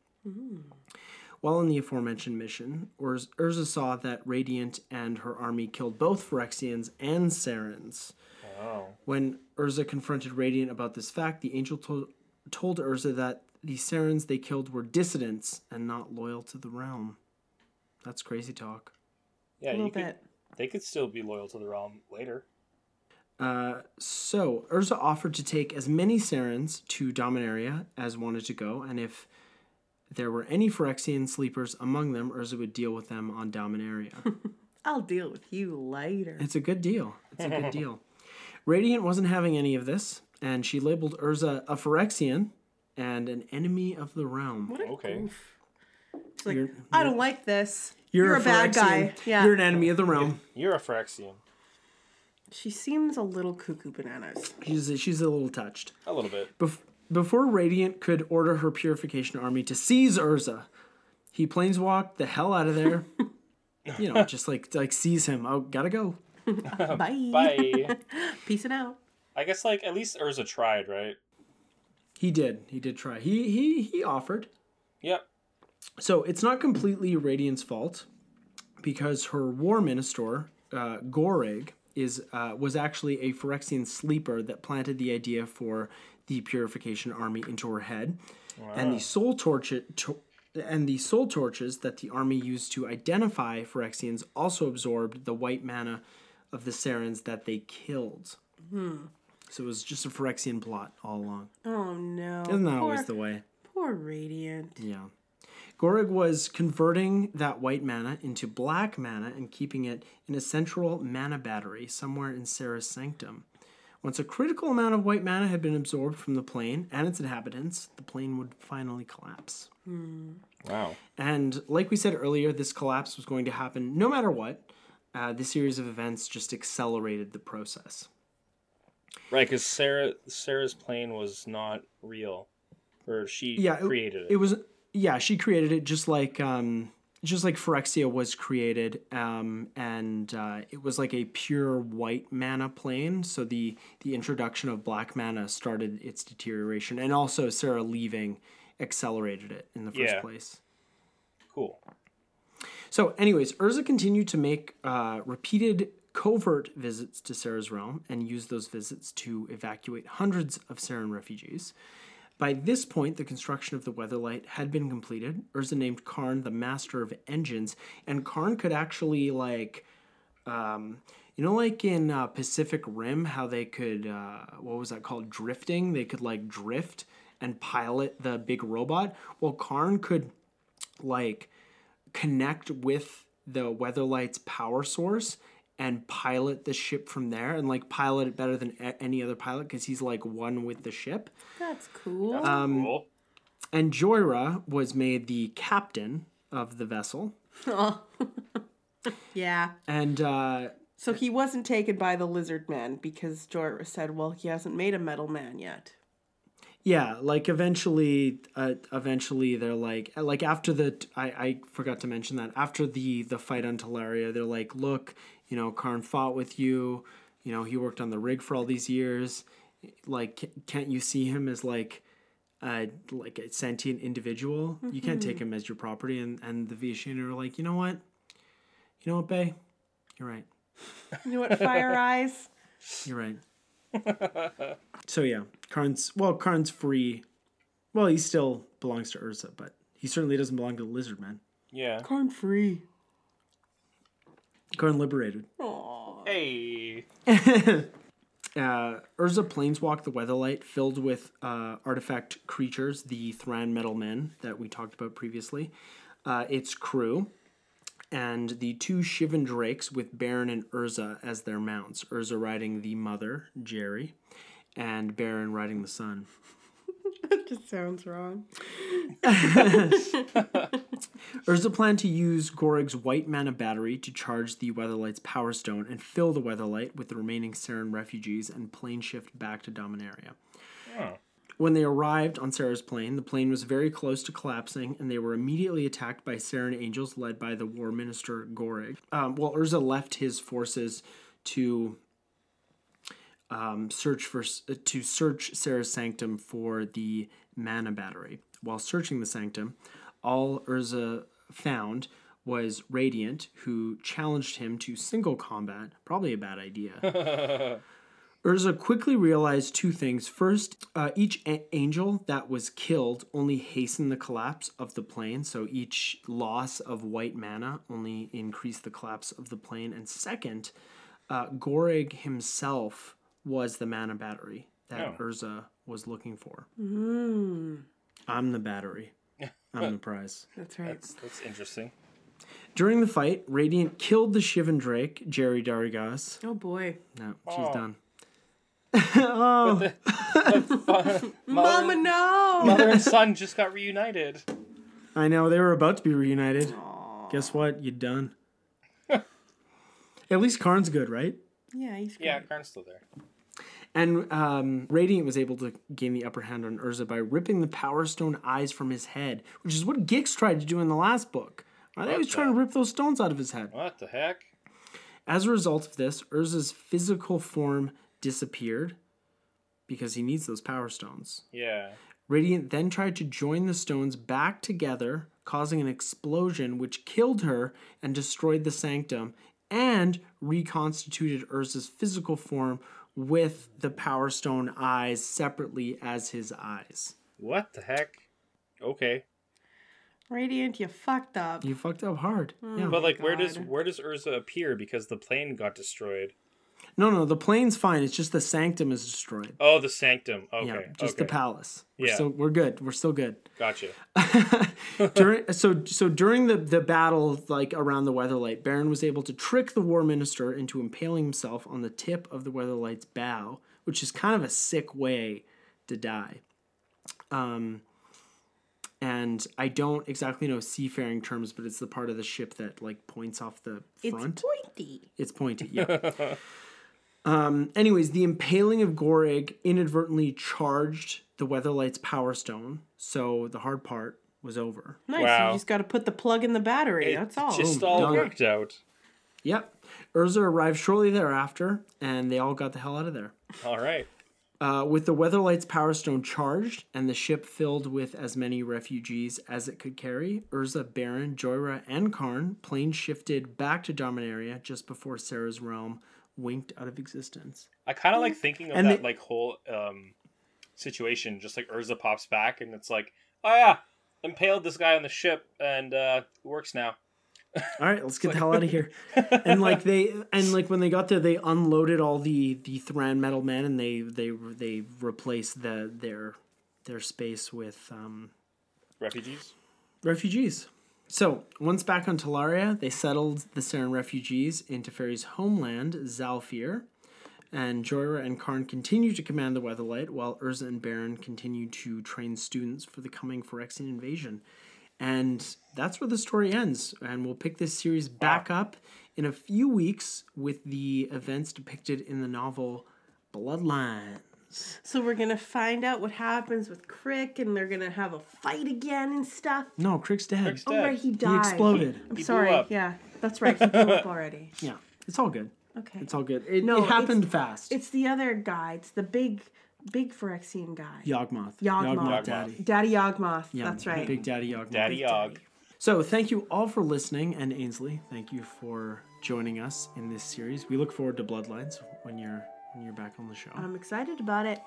S2: While on the aforementioned mission, Urz- Urza saw that Radiant and her army killed both Phyrexians and Serrans.
S3: Oh.
S2: When Urza confronted Radiant about this fact, the angel told, told Urza that the Serrans they killed were dissidents and not loyal to the realm. That's crazy talk.
S3: Yeah,
S4: a
S3: you
S4: little
S3: could,
S4: bit.
S3: they could still be loyal to the realm later.
S2: Uh, so Urza offered to take as many Serrans to Dominaria as wanted to go, and if there were any Phyrexian sleepers among them, Urza would deal with them on Dominaria. <laughs>
S4: I'll deal with you later.
S2: It's a good deal. It's a good <laughs> deal. Radiant wasn't having any of this, and she labeled Urza a Phyrexian and an enemy of the realm.
S4: What a
S3: Okay.
S4: goof. It's like,
S2: You're-
S4: I don't like this. You're, a, bad guy. Yeah.
S2: You're an enemy of the realm.
S3: You're a Phyrexian.
S4: she seems a little cuckoo bananas.
S2: She's she's a little touched.
S3: A little bit.
S2: Bef- before Radiant could order her purification army to seize Urza, He planeswalked the hell out of there. <laughs> you know, just like like seize him. Oh, gotta go. <laughs>
S4: Bye. <laughs>
S3: Bye.
S4: Peace it out.
S3: I guess like at least Urza tried, right?
S2: He did. He did try. He he he offered.
S3: Yep.
S2: So it's not completely Radiant's fault because her war minister, uh, Gorig, is uh, was actually a Phyrexian sleeper that planted the idea for the purification army into her head, and the soul torch to, and the soul torches that the army used to identify Phyrexians also absorbed the white mana of the Serrans that they killed. So it was just a Phyrexian plot all along.
S4: Oh no.
S2: Isn't that
S4: poor,
S2: always the way?
S4: poor Radiant.
S2: Yeah. Gorig was converting that white mana into black mana and keeping it in a central mana battery somewhere in Serra's sanctum. Once a critical amount of white mana had been absorbed from the plane and its inhabitants, the plane would finally collapse.
S3: Wow.
S2: And like we said earlier, this collapse was going to happen no matter what. Uh, this series of events just accelerated the process.
S3: Right, because Serra Serra's plane was not real, or she
S2: Yeah, it-
S3: created it.
S2: It was yeah, she created it just like um just like Phyrexia was created, um, and uh, it was like a pure white mana plane. So the the introduction of black mana started its deterioration, and also Serra leaving accelerated it in the first
S3: Yeah.
S2: place.
S3: cool.
S2: So, anyways, Urza continued to make uh, repeated covert visits to Serra's realm and used those visits to evacuate hundreds of Serran refugees. By this point, the construction of the Weatherlight had been completed. Urza named Karn the Master of Engines, and Karn could actually like, um, you know, like in uh, Pacific Rim, how they could, uh, what was that called, drifting? They could like drift and pilot the big robot. Well, Karn could like connect with the Weatherlight's power source and pilot the ship from there and like pilot it better than a- any other pilot because he's like one with the ship.
S4: That's cool.
S2: Um,
S3: cool.
S2: And Jhoira was made the captain of the vessel. Oh. <laughs>
S4: yeah.
S2: And uh,
S4: So he wasn't taken by the lizard man because Jhoira said, well, he hasn't made a metal man yet.
S2: yeah, like eventually, uh, eventually they're like, like after the, I, I forgot to mention that after the the fight on Tolaria, they're like, look, you know, Karn fought with you, you know, he worked on the rig for all these years, like, can't you see him as like, uh, like a sentient individual? You can't take him as your property. And and the Vishin are like, you know what, you know what, Bay, you're right.
S4: You know what, Fire <laughs> Eyes?
S2: You're right. <laughs> so yeah, Karn's well, Karn's free. Well, he still belongs to Urza, but he certainly doesn't belong to the Lizard Man.
S3: Yeah.
S4: Karn free.
S2: Karn liberated.
S4: Aww.
S3: Hey. <laughs>
S2: Uh, Urza planeswalked the Weatherlight, filled with uh, artifact creatures, the Thran Metal Men that we talked about previously, uh, its crew, and the two Shivan Drakes with Barrin and Urza as their mounts. Urza riding the mother, Jerry, and Barrin riding the son.
S4: That just sounds wrong. <laughs>
S2: Urza planned to use Gorig's white mana battery to charge the Weatherlight's power stone and fill the Weatherlight with the remaining Serran refugees and plane shift back to Dominaria.
S3: Oh.
S2: When they arrived on Serra's plane, the plane was very close to collapsing, and they were immediately attacked by Serran angels led by the war minister Gorig. Um, well, Urza left his forces to um, search for to search Serra's sanctum for the mana battery. While searching the sanctum, all Urza found was Radiant, who challenged him to single combat. Probably a bad idea. <laughs> Urza quickly realized two things. First, uh, each a- angel that was killed only hastened the collapse of the plane, so each loss of white mana only increased the collapse of the plane. And second, uh, Gorig himself was the mana battery that
S3: Oh.
S2: Urza was looking for.
S4: Mm,
S2: I'm the battery. <laughs> I'm the prize.
S4: that's right.
S3: That's that's interesting.
S2: During the fight, Radiant killed the Shivan Drake, Jerry Darigas.
S4: Oh boy.
S2: No, she's
S3: Oh.
S2: done. <laughs> oh, <laughs>
S4: Mama, no!
S3: Mother and son just got reunited.
S2: I know they were about to be reunited. Guess what? You're done. At least Karn's good, right?
S4: Yeah, he's great.
S3: Yeah, Karn's still there.
S2: And um, Radiant was able to gain the upper hand on Urza by ripping the Power Stone eyes from his head, which is what Gix tried to do in the last book. I think he was
S3: What
S2: trying to rip those stones out of his head.
S3: What the heck?
S2: As a result of this, Urza's physical form disappeared because he needs those Power Stones.
S3: Yeah.
S2: Radiant then tried to join the stones back together, causing an explosion which killed her and destroyed the sanctum, and reconstituted Urza's physical form with the Power Stone eyes separately as his eyes.
S3: What the heck? Okay.
S4: Radiant, you fucked up.
S2: You fucked up hard. Oh yeah.
S3: But like where does where does Urza appear because the plane got destroyed?
S2: No, no, the plane's fine. It's just the sanctum is destroyed.
S3: Oh, the sanctum. Okay.
S2: yeah, just
S3: okay.
S2: the palace. We're
S3: Yeah.
S2: still we're good. We're still good.
S3: Gotcha. <laughs>
S2: during so so during the the battle like around the weatherlight Barrin was able to trick the war minister into impaling himself on the tip of the weatherlight's bow which is kind of a sick way to die um and i don't exactly know seafaring terms but it's the part of the ship that like points off the front.
S4: It's pointy.
S2: it's pointy, yeah. <laughs> um, anyways, the impaling of Gorig inadvertently charged the Weatherlight's power stone, so the hard part was over.
S4: Nice.
S3: Wow.
S4: You just got to put the plug in the battery. That's all.
S3: Just
S2: Boom,
S3: all
S2: done.
S3: worked out.
S2: Yep. Urza arrived shortly thereafter, and they all got the hell out of there.
S3: All right.
S2: Uh, with the Weatherlight's power stone charged and the ship filled with as many refugees as it could carry, Urza, Barrin, Jhoira, and Karn plane shifted back to Dominaria just before Serra's realm winked out of existence.
S3: I kind of like thinking of
S2: And
S3: that
S2: they-
S3: like whole um situation. Just like Urza pops back and it's like, oh yeah, impaled this guy on the ship and uh, it works now.
S2: all right let's <laughs> get the hell out of here and like they <laughs> and like when they got there they unloaded all the the thran metal men and they they they replaced the their their space with um
S3: Refugees.
S2: refugees so once back on Tolaria, they settled the Serran refugees into Fairy's homeland, Zhalfir, and Jhoira and Karn continued to command the Weatherlight, while Urza and Barrin continued to train students for the coming Phyrexian invasion. And that's where the story ends. And we'll pick this series back up in a few weeks with the events depicted in the novel Bloodlines.
S4: So we're gonna find out what happens with Crick, and they're gonna have a fight again and stuff.
S2: No, Crick's dead.
S3: Crick's
S4: Oh
S3: dead.
S4: right, he died.
S2: He
S4: died.
S2: exploded.
S4: I'm
S3: He blew
S4: sorry.
S3: up.
S4: Yeah, that's right. He blew up already. <laughs>
S2: Yeah, it's all good.
S4: Okay.
S2: It's all good. It,
S4: No,
S2: it happened
S4: it's-
S2: fast.
S4: It's the other guy. It's the big, big Phyrexian guy.
S2: Yawgmoth.
S4: Yawgmoth.
S2: Daddy.
S4: Daddy Yawgmoth.
S2: Yeah,
S4: That's right.
S2: Big Daddy Yawgmoth.
S3: Daddy Yog.
S2: So thank you all for listening, and Ainsley, thank you for joining us in this series. We look forward to Bloodlines when you're when you're back on the show.
S4: I'm excited about it.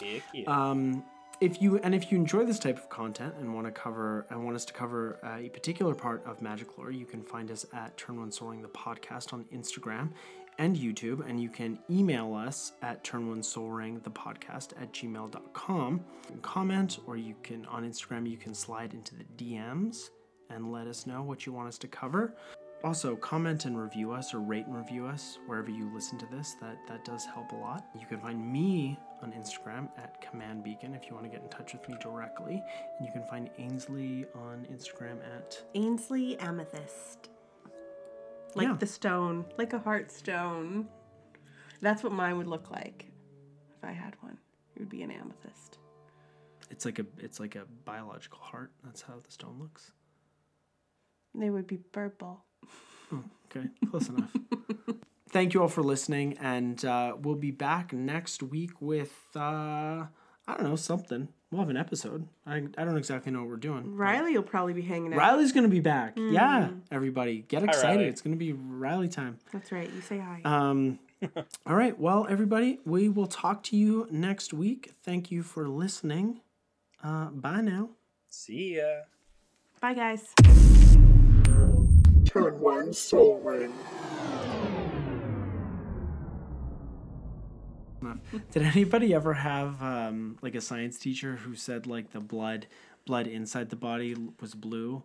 S3: Heck yeah.
S2: Um, if you and if you enjoy this type of content and want to cover and want us to cover uh, a particular part of magic lore, you can find us at Turn One Soaring the podcast on Instagram and YouTube, and you can email us at turn one soaring the podcast at gmail.com. You can comment or you can on Instagram you can slide into the DMs and let us know what you want us to cover. Also, comment and review us or rate and review us wherever you listen to this. That that does help a lot. You can find me on Instagram at Command Beacon if you want to get in touch with me directly. And you can find Ainsley on Instagram at
S4: Ainsley Amethyst. Like
S2: Yeah.
S4: the stone, like a heart stone. That's what mine would look like if I had one. It would be an amethyst.
S2: it's like a it's like a biological heart. That's how the stone looks.
S4: They would be purple.
S2: Okay, close enough. <laughs> Thank you all for listening, and uh, we'll be back next week with uh, I don't know something. We'll have an episode. I, I don't exactly know what we're doing.
S4: Riley will probably be hanging out.
S2: Riley's gonna be back. Yeah, everybody, get excited!
S3: Riley.
S2: It's gonna be Riley time.
S4: That's right. You say hi.
S2: Um, <laughs> all right. Well, everybody, we will talk to you next week. Thank you for listening. Uh, bye now.
S3: See ya.
S4: Bye, guys.
S1: Turn one soul ring.
S2: Did anybody ever have um, like a science teacher who said like the blood blood inside the body was blue,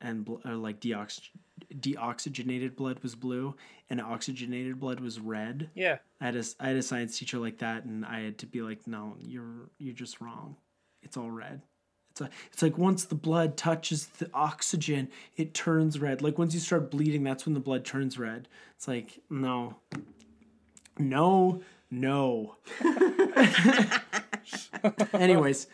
S2: and bl- or like deox- deoxygenated blood was blue, and oxygenated blood was red?
S3: Yeah.
S2: I had a I had a science teacher like that, and I had to be like, no, you're you're just wrong. It's all red. It's a, it's like once the blood touches the oxygen, it turns red. Like once you start bleeding, that's when the blood turns red. It's like no, no, No. <laughs> Anyways,